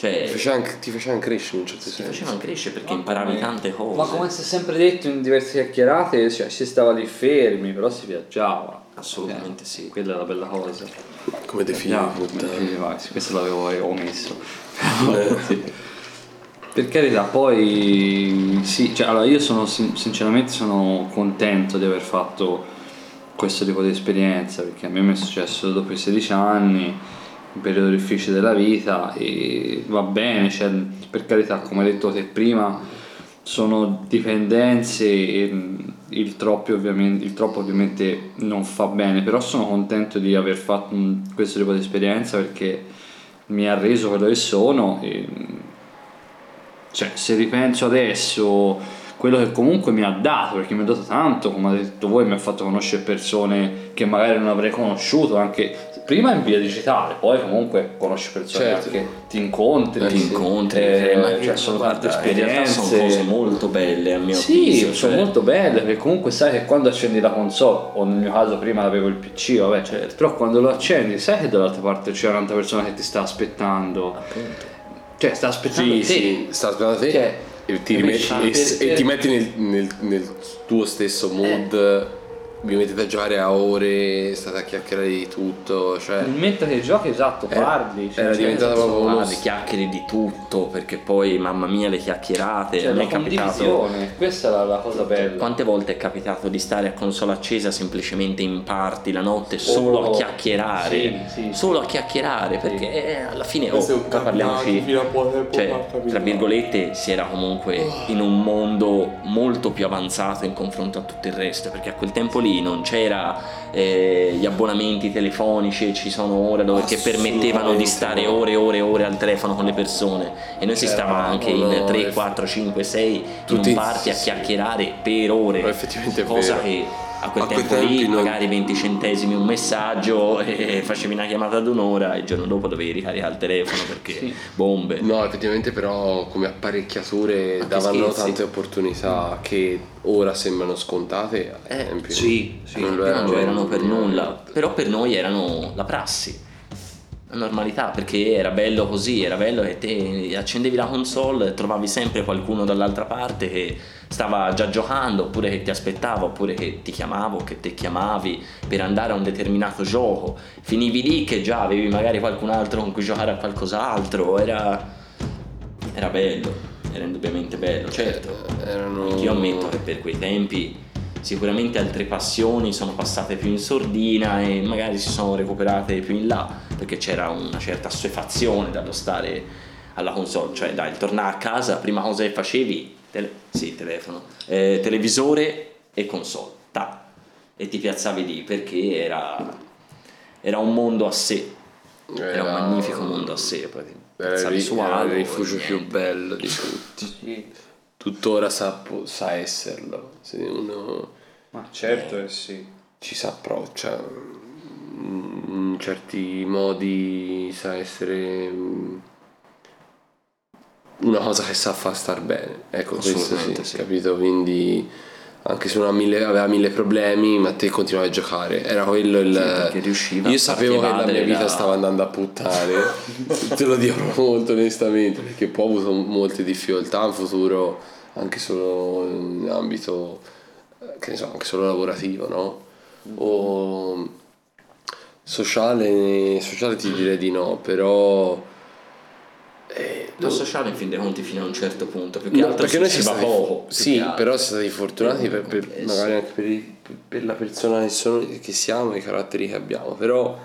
Cioè, Ti facevano, ti facevano crescere in un certo ti senso. facevano crescere perché imparavi tante cose. Ma come si è sempre detto in diverse chiacchierate, cioè, si stava lì fermi, però si viaggiava. Assolutamente Eh, sì. Quella è la bella cosa. Come sì, questo l'avevo omesso. Eh, Sì. Per carità, poi sì, cioè, allora io sono sin- sinceramente sono contento di aver fatto questo tipo di esperienza perché a me mi è successo dopo i 16 anni, un periodo difficile della vita e va bene, cioè, per carità, come hai detto te prima, sono dipendenze e, il troppo, ovviamente, il troppo ovviamente non fa bene, però sono contento di aver fatto un- questo tipo di esperienza perché mi ha reso quello che sono e, cioè, se ripenso adesso quello che comunque mi ha dato, perché mi ha dato tanto, come avete detto voi, mi ha fatto conoscere persone che magari non avrei conosciuto, anche prima in via digitale, poi comunque conosci persone Certo. che ti incontri, ti incontri, eh, ma cioè sono tante guarda, realtà esperienze. sono cose molto belle a mio Sì, avviso. sono cioè- molto belle perché comunque sai che quando accendi la console, o nel mio caso prima avevo il PC, vabbè, Certo. però quando lo accendi sai che dall'altra parte c'è un'altra persona che ti sta aspettando, appunto. cioè sta aspettando Sì, te. sì, sta aspettando te Cioè, e ti, rimetti- e, per- e ti metti nel, nel- nel tuo stesso mood, vi mettete a giocare a ore, state a chiacchierare di tutto, cioè... Mentre che giochi, esatto, Eh, parli. cioè, era cioè, diventata proprio uno Parli, chiacchiere di tutto, perché poi mamma mia le chiacchierate, cioè, la è capitato condivisione, questa è la, la cosa bella. Quante volte è capitato di stare a console accesa semplicemente in party la notte solo Oh, a chiacchierare? sì, sì, solo sì. a chiacchierare perché eh, alla fine, oh, è parliamoci, cioè, tra virgolette, si era comunque in un mondo molto più avanzato in confronto a tutto il resto perché a quel tempo lì non c'era eh, gli abbonamenti telefonici ci sono ora dove che permettevano di stare ore e ore e ore al telefono con le persone. E noi si C'era- stava anche in 3, eff- 4, 5, 6 in Tutti- un party a chiacchierare per ore. Cosa vero. che a quel A quei tempo lì tempi non- magari 20 centesimi un messaggio e facevi una chiamata d'un'ora e il giorno dopo dovevi ricaricare il telefono perché Sì. bombe No, effettivamente però come apparecchiature Ma che davano scherzi? tante opportunità che ora sembrano scontate. Eh, sì, sì, non lo Prima non lo erano, erano per nulla, però per noi erano la prassi, normalità, perché era bello così, era bello che te accendevi la console e trovavi sempre qualcuno dall'altra parte che stava già giocando, oppure che ti aspettava, oppure che ti chiamava o che te chiamavi per andare a un determinato gioco. Finivi lì che già avevi magari qualcun altro con cui giocare a qualcos'altro, era, era bello, era indubbiamente bello, certo. Erano... Io ammetto che per quei tempi sicuramente altre passioni sono passate più in sordina e magari si sono recuperate più in là perché c'era una certa assuefazione dallo stare alla console, cioè dai, tornare a casa, prima cosa che facevi, tele- sì, telefono, eh, televisore e console, ta, e ti piazzavi lì perché era, era un mondo a sé, era, un magnifico mondo a sé, poi ti Era il, su era il rifugio più bello di tutti. Tuttora sa, sa esserlo. Se uno Ma certo che sì. ci sa approccia in certi modi sa essere mm, una cosa che sa far star bene ecco questo sì, sì. capito quindi anche se mille- aveva mille problemi ma te continuavi a giocare. Era quello il perché riusciva. Io sapevo che la mia vita da- stava andando a puttane. Te lo dico molto onestamente perché poi ho avuto molte difficoltà in futuro anche solo in ambito che ne so anche solo lavorativo no? O sociale sociale ti direi di no però eh, Lo sociale in fin dei conti fino a un certo punto, più che No, altro perché noi si siamo va poco. sì, però siamo stati fortunati per, per- Eh, magari sì. anche per, per la persona che, sono, che siamo, i caratteri che abbiamo, però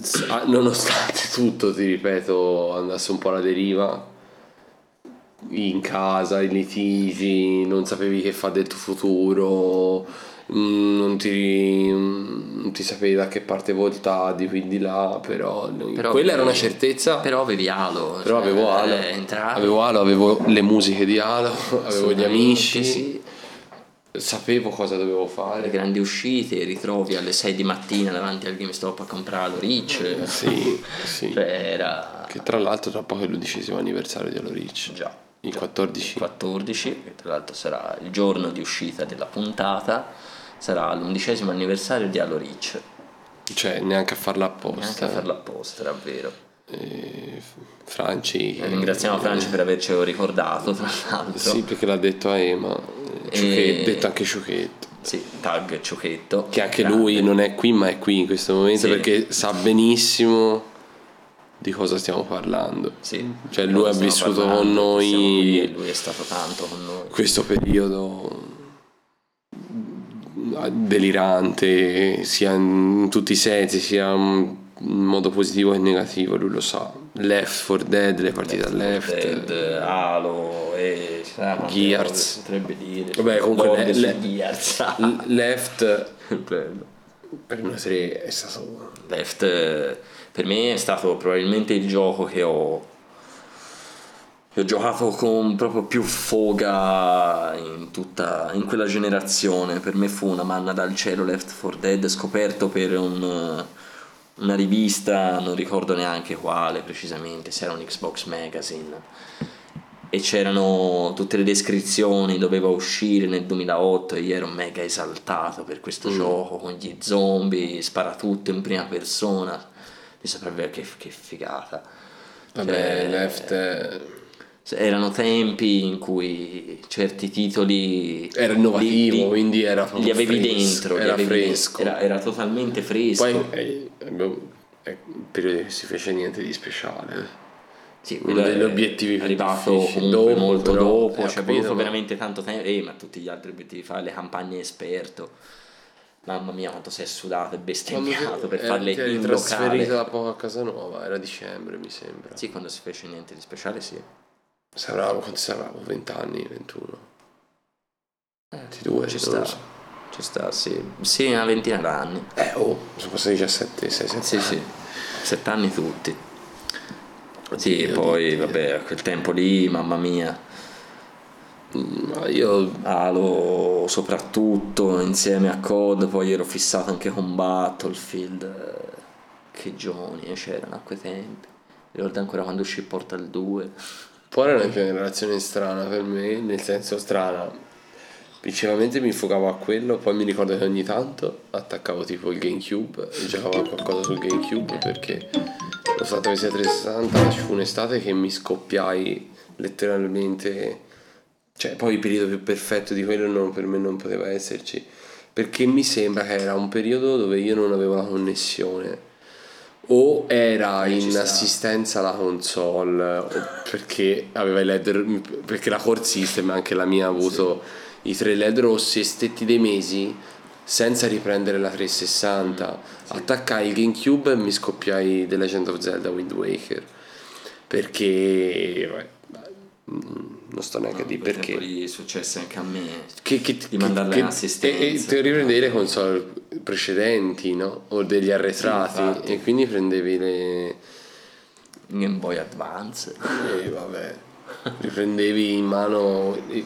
s- ah, nonostante tutto, ti ripeto, andasse un po' alla deriva in casa, i litigi, non sapevi che fa del tuo futuro, mm, non ti, mm, non ti sapevi da che parte voltavi, quindi là, però, Però quella era una certezza. Però avevi Halo. Però cioè, avevo Halo, eh, entravi. avevo Halo, avevo le musiche di Halo, avevo gli amici, sì. sapevo cosa dovevo Le fare. grandi uscite, ritrovi alle 6 di mattina davanti al GameStop a comprare lo Rich. Sì, sì. Cioè era Che tra l'altro tra poco è l'undicesimo anniversario di Halo Reach. già Il 14. 14, che tra l'altro sarà il giorno di uscita della puntata, sarà l'undicesimo anniversario di Halo Reach. Cioè, neanche a farla Neanche apposta. a farla apposta, davvero. Eh, Franci. E ringraziamo Franci per avercelo ricordato, tra l'altro. Sì, perché l'ha detto a Ema. eh, Ciuchet- E- detto anche Ciuchetto. Sì, tag Ciucchetto. Che anche Grande. lui non è qui, ma è qui in questo momento Sì. perché sa benissimo di cosa stiamo parlando. Sì. Cioè, lui ha vissuto parlando, con noi- qui lui è stato tanto con noi. questo periodo delirante sia in tutti i sensi sia in modo positivo che negativo lui lo sa Left 4 Dead le partite a Left Dead, Halo e quante Gears. potrebbe dire. Vabbè, comunque le- le- Gears. Left per una serie è stato Left eh, per me è stato probabilmente il gioco che ho, che ho giocato con proprio più foga in, tutta, in quella generazione. Per me fu una manna dal cielo Left 4 Dead scoperto per un, una rivista, non ricordo neanche quale precisamente, se era un Xbox Magazine. E c'erano tutte le descrizioni, doveva uscire nel 2008 e io ero mega esaltato per questo gioco con gli zombie, spara tutto in prima persona, di sopravvivere, che, che figata. vabbè Cioè, Left è- erano tempi in cui certi titoli Era innovativo, li- li- quindi era li avevi fresco, dentro li era avevi fresco. era, era totalmente fresco. Poi eh, è un periodo che si fece niente di speciale. Sì, uno degli è obiettivi più arrivato Dopo, molto dopo ci è capito, voluto ma- veramente tanto tempo eh, ma tutti gli altri obiettivi fare le campagne esperto. Mamma mia quanto sei sudato e bestemmiato per eh, farle in locale da poco a casa nuova era dicembre mi sembra. Sì quando si fece niente di speciale sì Saravamo, quanti saravamo? 20 anni, 21 22 ci sta so. ci sta sì sì una ventina d'anni eh oh sono passati 17 6 7 Sì, sì, sette anni tutti. Sì, Oddio, poi oddio. vabbè, a quel tempo lì, mamma mia, ma io Halo soprattutto insieme a COD, poi ero fissato anche con Battlefield, eh, che giovani eh, c'erano a quei tempi. Ricordo ancora quando uscì Portal 2. Poi era una generazione strana per me nel senso strana. Principalmente mi fugavo a quello poi mi ricordo che ogni tanto attaccavo tipo il Gamecube e giocavo a qualcosa sul Gamecube perché l'ho fatto per 360 ci fu un'estate che mi scoppiai letteralmente cioè poi il periodo più perfetto di quello non- per me non poteva esserci perché mi sembra che era un periodo dove io non avevo la connessione o era in sta. assistenza alla console perché aveva i led perché la core system anche la mia ha avuto i tre led rossi e stetti dei mesi senza riprendere la 360 attaccai il Gamecube e mi scoppiai The Legend of Zelda Wind Waker. Perché mm, non sto neanche a dire perché tempo lì successe anche a me. che, che, Di mandarla che- in assistenza. e, e te riprendevi le console precedenti no? o degli arretrati Sì, e quindi prendevi le Game Boy Advance. e vabbè riprendevi in mano e-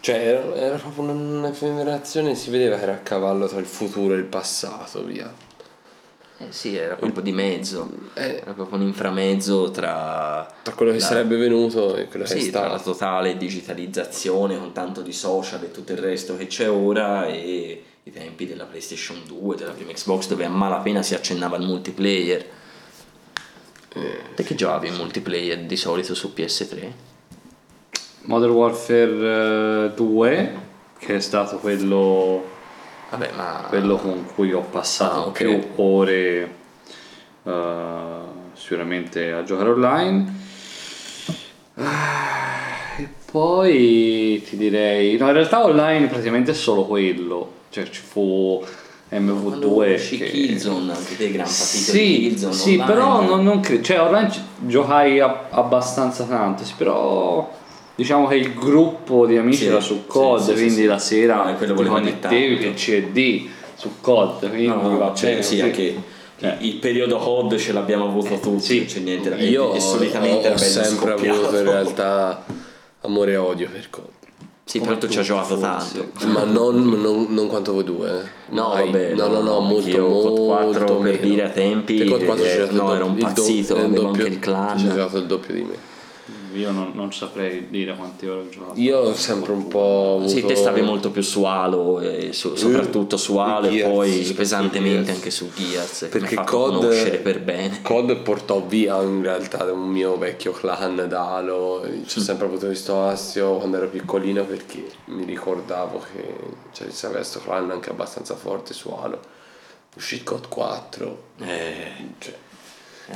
cioè era, era proprio una- un'effemerazione si vedeva che era a cavallo tra il futuro e il passato via Eh sì, era proprio di mezzo. Eh. Era proprio un inframezzo tra... tra quello che la- sarebbe venuto e quello che è Sì, tra la stato totale digitalizzazione con tanto di social e tutto il resto che c'è ora e i tempi della PlayStation 2, della prima Xbox dove a malapena si accennava al multiplayer. Te che giocavi in multiplayer di solito su PS3? Modern Warfare eh, 2, che è stato quello, Vabbè, ma... quello con cui ho passato Ah, ok. più ore eh, sicuramente a giocare online. Ah, E poi ti direi, no, in realtà online praticamente è solo quello, cioè ci fu Quando MV2 uscì che... Killzone, anche te gran di Sì, Killzone sì online. però non, non credo, cioè online giocai a- abbastanza tanto, sì, però diciamo che il gruppo di amici Sì, era su COD, sì, sì, quindi la sera Eh, quello ti connettevi che CD su COD, quindi No, no, va cioè, bene sì, così. anche Cioè. il periodo COD ce l'abbiamo avuto tutti, sì. non c'è niente da io e, solitamente ho, ho sempre scoppiato. avuto in realtà amore e odio per COD Sì, però tu ci hai giocato forse. tanto. ma non, non, non quanto voi due eh. No, Mai. vabbè, no no no molto io molto COD 4 per meno. dire a tempi, Te COD 4 eh, ci hai giocato no, ero un do- il do- pazzito, il avevo doppio- anche il clan. ci hai giocato il doppio di me Io non, non saprei dire quante ore ho giocato. io ho sempre un po' avuto... Sì, te stavi molto più su Halo, e su- soprattutto su Halo e poi pesantemente Gears. anche su Gears, perché COD conoscere per bene. COD portò via in realtà un mio vecchio clan da Halo ci ho sempre avuto questo astio quando ero piccolino perché mi ricordavo che cioè, c'era questo clan anche abbastanza forte su Halo uscì COD 4 Eh, cioè,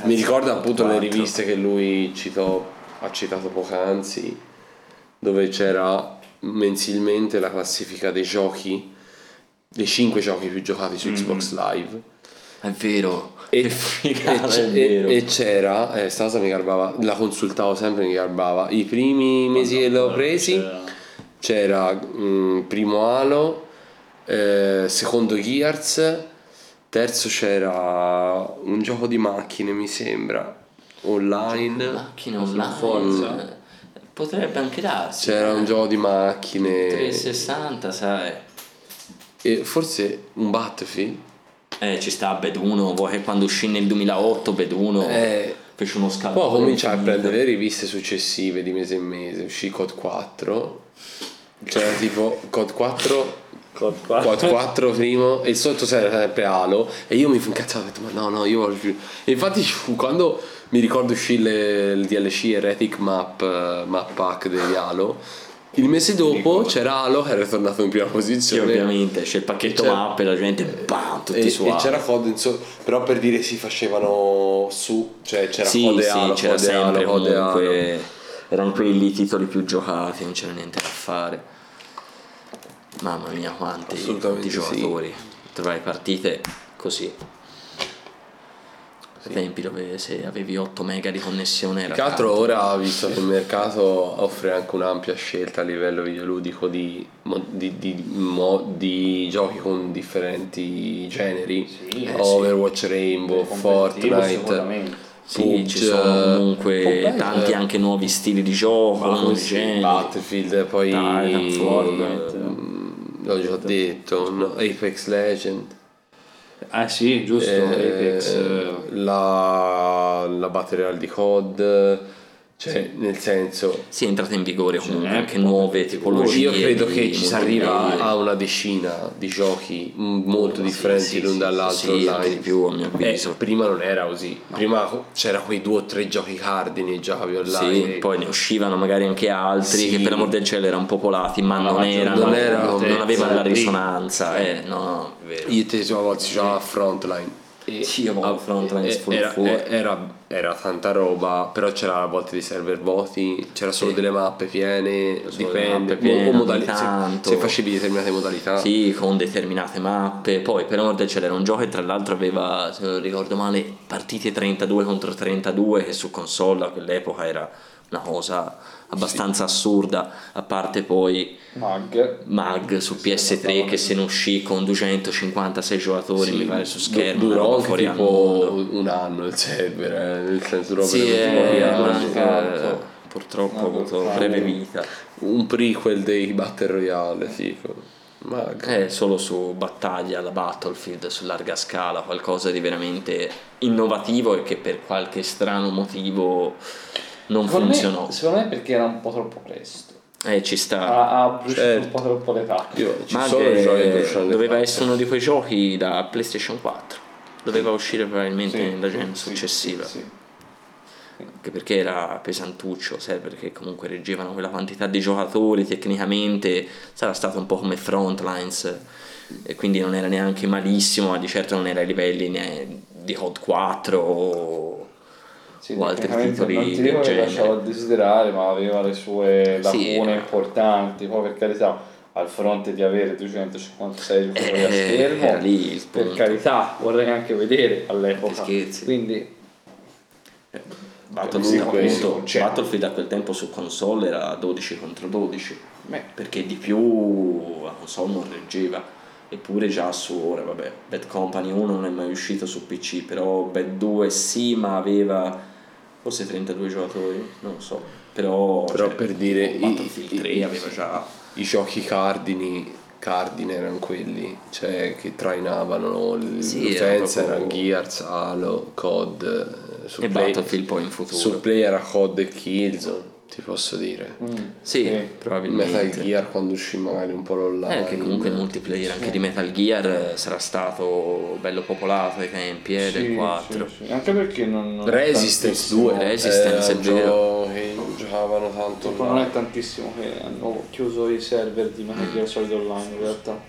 mi ricordo appunto le 4. riviste che lui citò, ha citato poc'anzi, dove c'era mensilmente la classifica dei giochi, dei 5 giochi più giocati su Xbox Live. È vero. E, che figata, e vero. e- e c'era, eh, sta cosa mi garbava, la consultavo sempre, mi garbava. I primi mesi che l'ho presi c'era- c'era mm, primo Halo, eh, secondo Gears, terzo c'era un gioco di macchine mi sembra, online. Macchine online. Forza. Potrebbe anche darsi. C'era eh. un gioco di macchine 360, sai. e forse un Battlefield. Eh, ci sta Bed 1, vuoi che quando uscì nel 2008 Bed 1 Eh, fece uno scalpo. Poi cominciai a prendere le riviste successive di mese in mese, uscì COD 4, c'era tipo COD 4, Cod 4. COD 4 primo e sotto c'era sempre Halo e io mi fu incazzato, ho detto ma no no io voglio più. E infatti fu quando mi ricordo uscì le- il DLC Heretic Map, eh, map Pack degli Halo, il mese dopo c'era Halo che era tornato in prima Sì, posizione. ovviamente, c'è il pacchetto C'era- mappe, la gente bam, tutti E, su e c'era COD inso- però per dire si facevano su, cioè c'era sì, COD e sì, Halo, c'era COD e Halo, sempre COD e Halo. comunque erano quelli i titoli più giocati, non c'era niente da fare. Mamma mia, quanti, quanti sì. giocatori. Trovai partite così. Tempi dove se avevi 8 mega di connessione era Più che altro tanto. ora, visto che il mercato offre anche un'ampia scelta a livello videoludico di, di, di, mo- di giochi con differenti generi, Sì, eh, Overwatch, Rainbow, Fortnite. Sì, ci sono comunque tanti anche nuovi stili di gioco, generi. Battlefield, poi Titan, Fortnite. mm, l'ho già detto, no, Apex Legend. Ah sì, giusto, eh, Apex. eh, la, la Battle Royale di COD, cioè nel senso Sì, è entrata in vigore comunque eh, anche nuove tipologie. Io credo che ci si arriva a una decina di giochi molto differenti sì, l'un sì, dall'altro sì, online. più, a mio Eh, avviso. prima non era così. Prima c'era quei due o tre giochi cardini e giocavi online. Sì, poi ne uscivano magari anche altri che per amor del cielo erano popolati, ma non, erano, non era non, altezza, avevano la risonanza. Eh, no, no. Io te a volte si giocava Frontline. E Frontline eh, full era, eh, era, era tanta roba, però c'era a volte dei server vuoti, c'era solo Sì. delle mappe piene, dipende. mappe o- piene, o modali- ogni se- se, facevi determinate modalità. Sì, con determinate mappe. Poi per amor del cielo era un gioco che tra l'altro aveva, se non ricordo male, partite 32 contro 32 che su console a quell'epoca era una cosa abbastanza assurda, a parte poi Mag. Mag su PS3 che se ne uscì con 256 giocatori Sì, mi pare su schermo durò anche tipo un anno il server, eh, nel senso durò Sì, veramente eh, eh, purtroppo ha Mag, avuto tanto. breve vita. un prequel dei Battle Royale, tipo. Mag. Eh, solo su battaglia, la Battlefield su larga scala, qualcosa di veramente innovativo e che per qualche strano motivo non Secondo funzionò. me, secondo me perché era un po' troppo presto. Eh, ci sta. Ha, ha bruciato Certo. un po' troppo l'età. Io ci Ma sono anche, giochi le doveva essere uno di quei giochi da PlayStation 4. Doveva uscire probabilmente Sì, nella gen sì, successiva. sì, sì. Anche perché era pesantuccio, sai, perché comunque reggevano quella quantità di giocatori, tecnicamente sarà stato un po' come Frontlines e quindi non era neanche malissimo, ma di certo non era ai livelli né di Hot 4 o, Sì, o altri tecnicamente titoli non ti del dico che genere. lasciava a desiderare, ma aveva le sue Sì, lacune eh. importanti. Poi per carità, al fronte di avere 256 giocatori a Eh, schermo, era lì il per carità, vorrei anche vedere all'epoca. scherzi. Quindi Battlefield, appunto, cioè- Battlefield a quel tempo su console era 12 contro 12 beh, perché di più la console non reggeva eppure già su ora vabbè Bad Company 1 non è mai uscito su PC però Bad 2 sì ma aveva forse 32 giocatori non lo so. Però, Però cioè, per dire, i- Battlefield i- 3 i- aveva già I giochi cardini, cardine erano quelli, cioè che trainavano Sì, l'utenza, era erano proprio- Gears, Halo, COD, eh, su e Play, Battlefield poi in futuro. sul Play era COD e Killzone, ti posso dire. mm, sì, probabilmente Metal Gear quando uscì magari un po' l'online. Eh, che comunque il multiplayer anche di Metal Gear eh, sarà stato bello popolato ai tempi eh, del sì, 4. sì, sì. Anche perché non, non è Resistance tantissimo- 2, Resistance, eh, è un vero. gioco che giocavano tanto Tipo, non è tantissimo che hanno chiuso i server di Metal Gear Solid Online in realtà.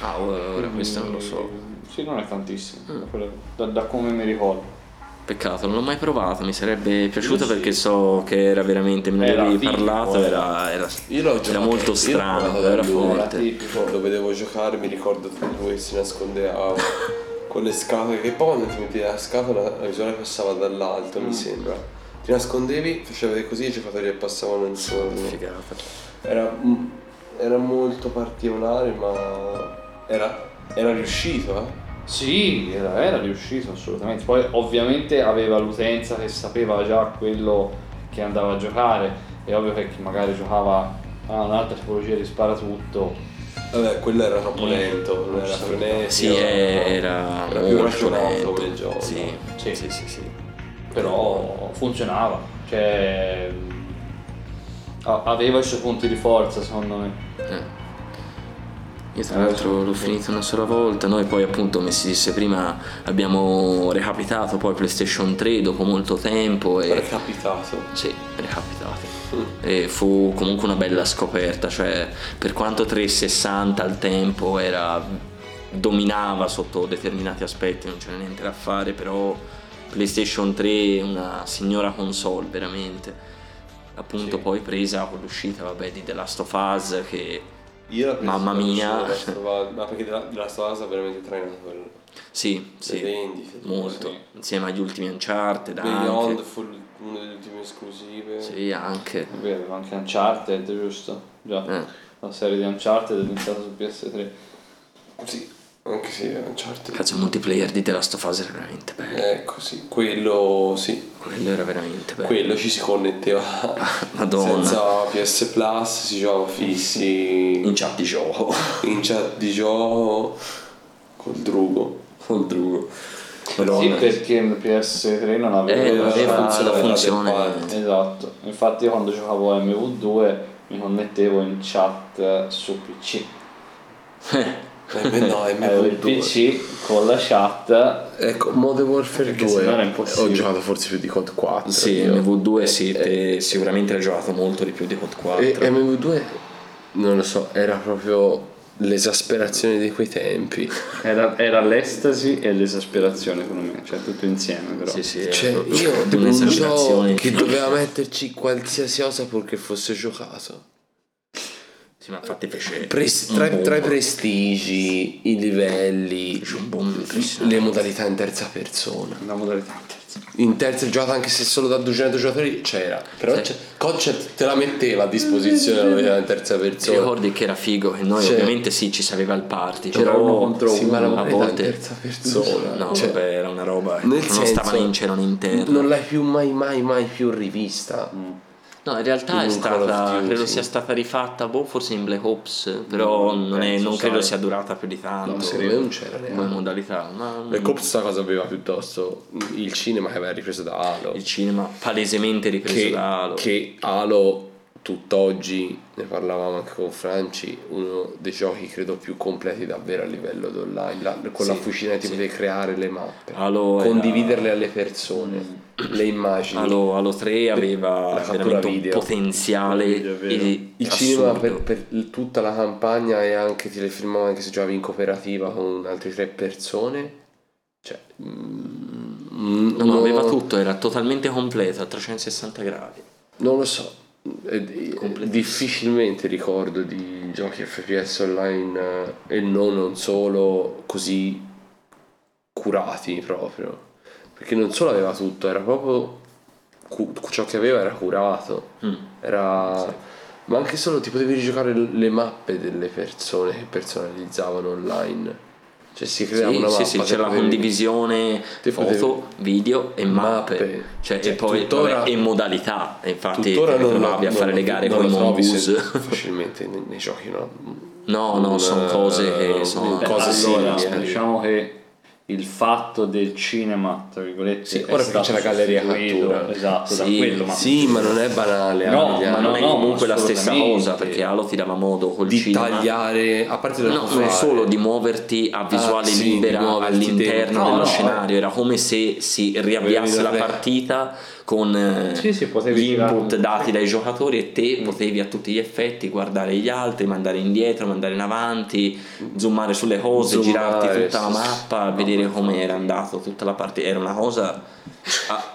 Ah, ora, ora questo non lo so. Mm, Sì, non è tantissimo, quello- da, da come mi ricordo. Peccato, non l'ho mai provato, mi sarebbe piaciuto sì. perché so che era veramente, me ne Era avevi figo, parlato, eh. era, era, Io l'ho era giocato- molto strano, era lui. Era forte. tipico. Lo vedevo giocare, mi ricordo dove si nascondeva con le scatole, che poi quando ti metti la scatola la visuale passava dall'alto, mi sembra. Ti nascondevi, facevi così e i giocatori passavano intorno. Figata. Era, mm, era molto particolare, ma era, era riuscito, eh. Sì, era, era riuscito assolutamente. Poi ovviamente aveva l'utenza che sapeva già quello che andava a giocare. È ovvio che chi magari giocava a un'altra tipologia di sparatutto. Vabbè, quello era troppo lento, non era frenetico. Sì, era, era più ragionato lento. come gioco. Sì, Sì. sì, sì, sì. Però funzionava. Cioè. a- Aveva i suoi punti di forza, secondo me. Eh. Io tra l'altro l'ho finito una sola volta, noi poi appunto come si disse prima abbiamo recapitato poi PlayStation 3 dopo molto tempo e capitato. sì, recapitato. E fu comunque una bella scoperta, cioè per quanto 360 al tempo era dominava sotto determinati aspetti, non c'era niente da fare, però PlayStation 3 è una signora console veramente. Appunto Sì. poi presa con l'uscita vabbè, di The Last of Us che Io la penso Mamma mia. Stovaz- Ma perché della, della ha veramente trainato quello. Sì, sì, Le vendite. molto. sì. Insieme agli ultimi Uncharted Beyond anche. fu una delle ultime esclusive. Sì, anche. Vero, anche Uncharted, giusto? Già. Eh. La serie di Uncharted è iniziata su PS3. Sì, anche sì, Uncharted. Cazzo, il multiplayer di The Last of Us era veramente bello. Ecco, sì, quello sì. Quello era veramente bello. Quello ci si connetteva Madonna. senza PS Plus, si giocava fissi In chat di gioco. in chat di gioco col drugo. Col drugo. Sì, Madonna. perché il PS3 non aveva, Eh, non aveva la- la la funzione. Esatto, infatti io quando giocavo a MV2 mi connettevo in chat su PC. Eh, no, Avevo il MV2. PC con la chat. Ecco, Modern Warfare Perché 2 sennò era impossibile. ho giocato forse più di COD 4. Sì, io. MV2 sì, te sicuramente hai giocato molto di più di COD 4. E MV2 non lo so, era proprio l'esasperazione di quei tempi. Era, era l'estasi e l'esasperazione secondo me, cioè tutto insieme però. Sì, sì, Cioè, io un gioco che doveva metterci qualsiasi cosa purché fosse giocato. Sì, ma infatti fece Pres- un tra, tra i prestigi, i livelli, un le modalità in terza persona. Una modalità terza. In terza giocato anche se solo da 200 giocatori c'era. Però Sì. COD te la metteva a disposizione la modalità in terza Ti persona. ricordi che era figo? Che noi Cioè- ovviamente sì, ci sapeva il party, C'era uno contro Sì, ma la uno, a modalità in volte terza persona. No, cioè, vabbè, era una roba che nel non senso, stava né in cielo né in terra. Non l'hai più mai mai mai più rivista. No, in realtà in è stata, Duty. credo sia stata rifatta, boh, forse in Black Ops, però Mm, non, è- penso, non credo sia durata più di tanto No, secondo me non c'era come neanche. modalità, ma Le Cops sta cosa aveva piuttosto il cinema che aveva ripreso da Halo. il cinema palesemente ripreso che, da Halo. che Halo tutt'oggi ne parlavamo anche con Franci uno dei giochi credo più completi davvero a livello online la- con la Sì, fucina ti sì. potevi creare le mappe Halo era- condividerle alle persone le immagini Halo, Halo 3 aveva la veramente un video. potenziale Video, è vero. e- il cinema per, assurdo. per tutta la campagna e anche ti le filmava anche se giocavi in cooperativa con altre tre persone cioè mm, No, no, uno- aveva tutto, era totalmente completo a 360 gradi. Non lo so, difficilmente ricordo di giochi FPS online eh, e non, non solo così curati proprio. Perché non solo aveva tutto, era proprio cu- ciò che aveva era curato. Mm. Era ma anche solo ti potevi rigiocare le mappe delle persone che personalizzavano online. Cioè si creava Sì, una mappa sì, sì, c'era la potevi- condivisione Te foto, potevi- video e mappe, Mappe. Cioè, Cioè, e poi tuttora- vabbè, e modalità. E infatti non, trovavi a non- fare le non- gare non con i mongoose. facilmente nei, nei giochi no? No, no, sono cose che eh, sono cose allora, simili, eh. diciamo che il fatto del cinema, tra virgolette, Sì, ora stato c'è la galleria cattura. Esatto, da Sì, quello, ma Sì, ma non è banale. No, ma anni. non è no, comunque la stessa cosa perché Halo ti dava modo col di cinema tagliare, a parte da No, non solo di muoverti a visuale Ah, sì, di libera all'interno dello No, no, scenario, era come se si riavviasse la partita con eh, Sì, sì, gli input dati dai giocatori e te potevi a tutti gli effetti guardare gli altri, mandare indietro, mandare in avanti, zoomare sulle cose, Zoomare, girarti tutta la mappa, vedere come era andato tutta la partita. Era una cosa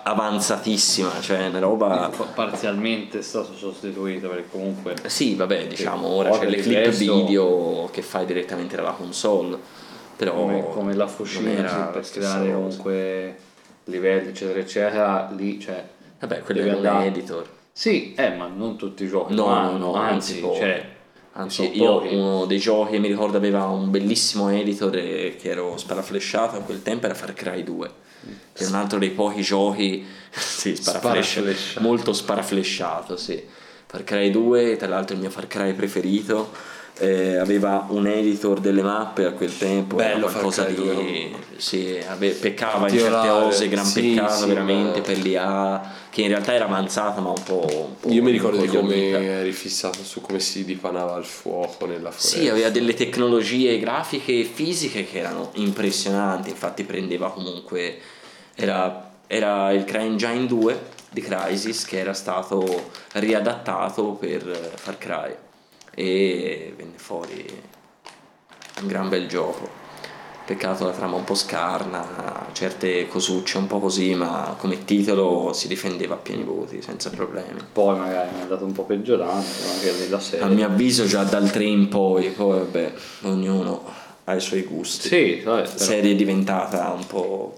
avanzatissima, cioè una roba... Pa- parzialmente è stato sostituito perché comunque Sì, vabbè, diciamo, ora c'è le clip diverso. video che fai direttamente dalla console. però come, come la non era per creare comunque livelli eccetera eccetera lì cioè Vabbè, quello è un andare- editor. sì eh ma non tutti i giochi No, lo no, no, anzi, anzi cioè Anzi, io pochi. uno dei giochi mi ricordo aveva un bellissimo editor e- che ero sparaflesciato a quel tempo era Far Cry 2 che è un altro dei pochi giochi sì, sparaflesh- Sparaflesciato. molto sparaflesciato sì. Far Cry 2 tra l'altro il mio Far Cry preferito eh, aveva un editor delle mappe a quel tempo Bello qualcosa di 2. sì, ave- peccava in Particolare, certe cose gran sì, peccato sì, veramente ma- per l'IA che in realtà era avanzata ma un po', un po' Io mi ricordo di come eri fissato su come si dipanava il fuoco nella foresta. Sì, aveva delle tecnologie grafiche e fisiche che erano impressionanti, infatti prendeva comunque... Era, era il CryEngine 2 di Crysis che era stato riadattato per Far Cry e venne fuori un gran bel gioco. Peccato la trama un po' scarna, certe cosucce un po' così, ma come titolo si difendeva a pieni voti, senza problemi. poi magari è andato un po' peggiorando anche lì la serie A mio avviso già dal 3 in poi, poi vabbè, ognuno ha i suoi gusti. sì vabbè, La serie è diventata un po'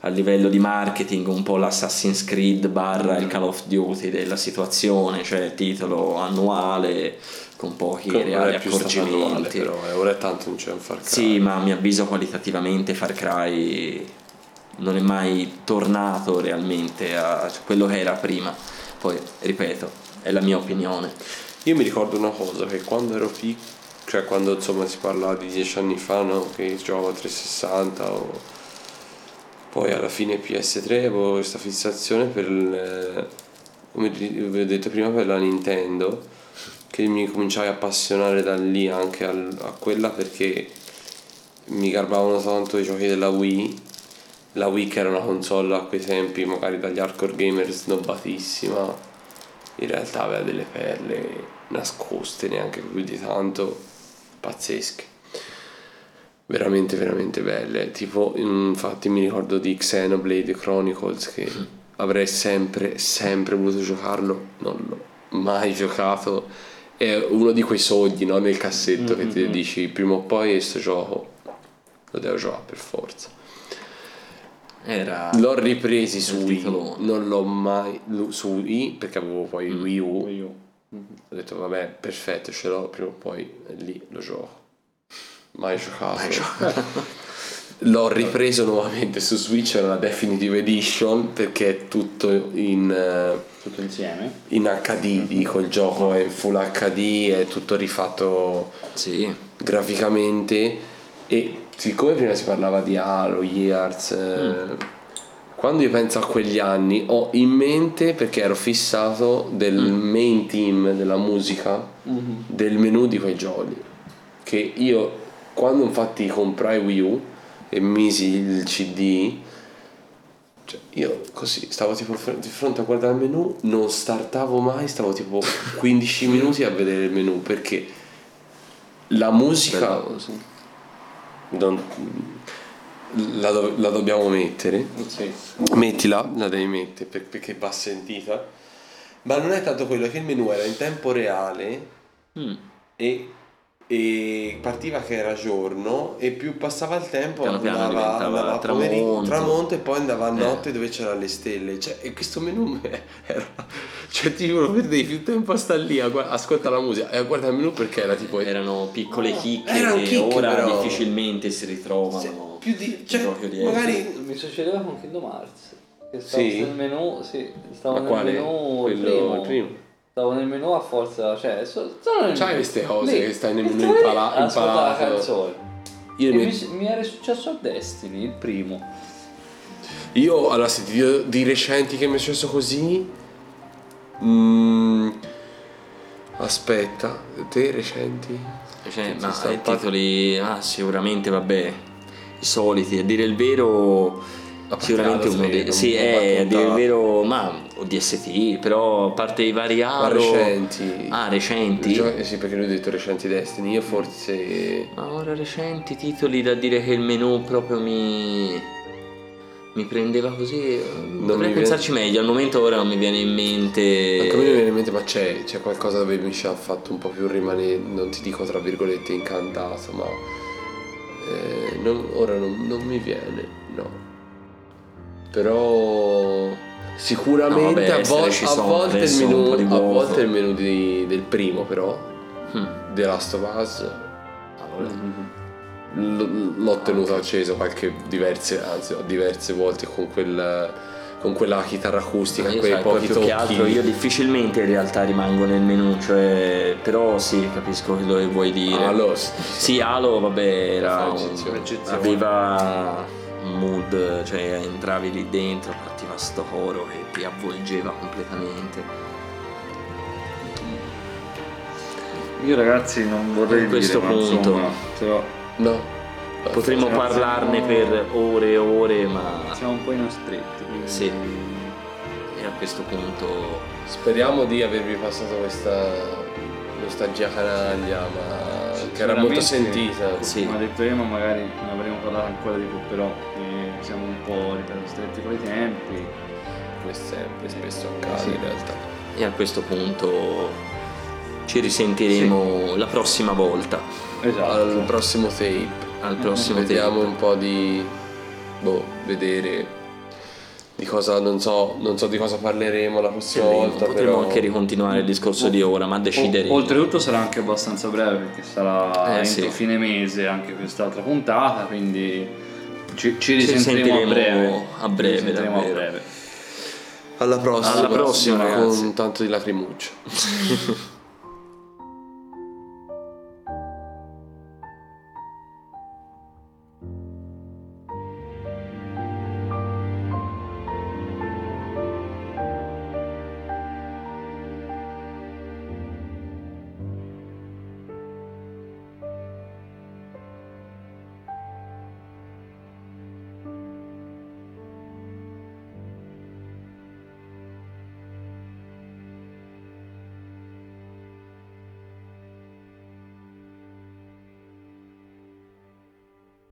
a livello di marketing un po' l'Assassin's Creed barra il Call of Duty della situazione, cioè titolo annuale con pochi non reali stato annuale, accorgimenti. però eh, ora è tanto non c'è un Far Cry. Sì, ma a mio avviso qualitativamente Far Cry non è mai tornato realmente a quello che era prima. Poi, ripeto, è la mia opinione. Io mi ricordo una cosa, che quando ero piccolo, cioè quando insomma si parlava di dieci anni fa, no? Che giocavo a 360 o poi alla fine PS3 avevo questa fissazione per il, come vi ho detto prima per la Nintendo che mi cominciai a appassionare da lì anche al- a quella perché mi garbavano tanto i giochi della Wii. La Wii che era una console a quei tempi magari dagli hardcore gamer snobbatissima in realtà aveva delle perle nascoste neanche più di tanto pazzesche veramente veramente belle. Tipo infatti mi ricordo di Xenoblade Chronicles che avrei sempre sempre voluto giocarlo non l'ho mai giocato. È uno di quei sogni no, nel cassetto che ti dici prima o poi questo gioco lo devo giocare per forza. Era l'ho ripresi su Wii. Non l'ho mai su Wii perché avevo poi Wii U. Wii U. ho detto vabbè perfetto ce l'ho prima o poi lì lo gioco mai giocato. L'ho ripreso nuovamente su Switch era la Definitive Edition perché è tutto in, eh, tutto insieme? in HD dico il gioco è in full HD è tutto rifatto sì, graficamente. E siccome prima si parlava di Halo, Years eh, quando io penso a quegli anni ho in mente perché ero fissato del main team della musica del menu di quei giochi che io quando infatti comprai Wii U e misi il CD cioè, io così stavo tipo di fronte a guardare il menu non startavo mai stavo tipo 15 minuti a vedere il menu perché la musica non- la, do- la dobbiamo mettere. Sì. Mettila la devi mettere per- perché va sentita. Ma non è tanto quello che il menu era in tempo reale Mm. e, e partiva che era giorno e più passava il tempo Piano piano andava, diventava andava a tramonto. tramonto e poi andava a Eh. notte dove c'erano le stelle cioè, e questo menu era cioè ti giuro perdevi più tempo a stare lì a, gua- ascoltare la musica e a guardare il menu perché era tipo erano piccole chicche Erano che chicche, ora però. difficilmente si ritrovano più di cioè, di magari mi succedeva con Kingdom Hearts che stavo Sì? nel menu sì stavo Ma nel quale? menu Quello- il primo. il primo? Stavo nel menu a forza cioè so, sono nel C'hai queste cose Lì, che stai nel lì impala- ascoltare la impalato. canzone io mi- mi, era successo a Destiny il primo Io, allora, se ti dico di recenti che mi è successo così. mm, aspetta, te recenti? Cioè, ma titoli, ah, sicuramente, vabbè, i soliti, a dire il vero, sicuramente uno 3, dei... non Sì, va è, contato. vero, ma ODST, però a parte i vari Halo... recenti. Ah, recenti? Gio- eh sì, perché lui ha detto recenti Destiny. Io forse. Ma ora recenti titoli da dire che il menu proprio mi... Mi prendeva così... Dovrei mi pensarci meglio, al momento ora non mi viene in mente... Anche a me mi viene in mente, ma c'è, c'è qualcosa dove mi ci ha fatto un po' più rimanere, non ti dico tra virgolette incantato, ma. eh, non- ora non, non mi viene, no. Però sicuramente No, vabbè, a, vol- a volte di a volte il menù di- del primo però, Mm. The Last of Us, l- l'ho tenuto acceso qualche diverse, anzi diverse volte con quel con quella chitarra acustica, quei sai, pochi più tocchi. che altro io difficilmente in realtà rimango nel menu, cioè, però sì, capisco quello che vuoi dire. Halo, Sì, Halo, vabbè, era un- aveva mood, cioè entravi lì dentro, partiva sto coro che ti avvolgeva completamente. Io ragazzi non vorrei A questo dire, ma punto- insomma, però No. Potremmo Siamo- parlarne per ore e ore, ma siamo un po' inostretti. quindi- Sì. e a questo punto Speriamo di avervi passato questa nostalgia canaglia, ma che era molto sentita. Sì. Ha detto Ema, magari ne avremo parlato ancora di più, però eh, siamo un po' ripeto, stretti con i tempi. Come sempre, spesso accade Sì. in realtà. e a questo punto ci risentiremo la prossima volta, Esatto. Al prossimo tape. al prossimo Vediamo tempo. un po' di. boh, vedere di cosa. Non so, non so di cosa parleremo la prossima volta. Potremmo però... anche ricontinuare il discorso di ora, ma decideremo. O- oltretutto sarà anche abbastanza breve perché sarà Eh, entro sì. fine mese anche quest'altra puntata, quindi ci, ci Ci risentiremo a sentiremo breve. a breve, a breve. Alla prossima, Alla prossima, con tanto di lacrimuccio.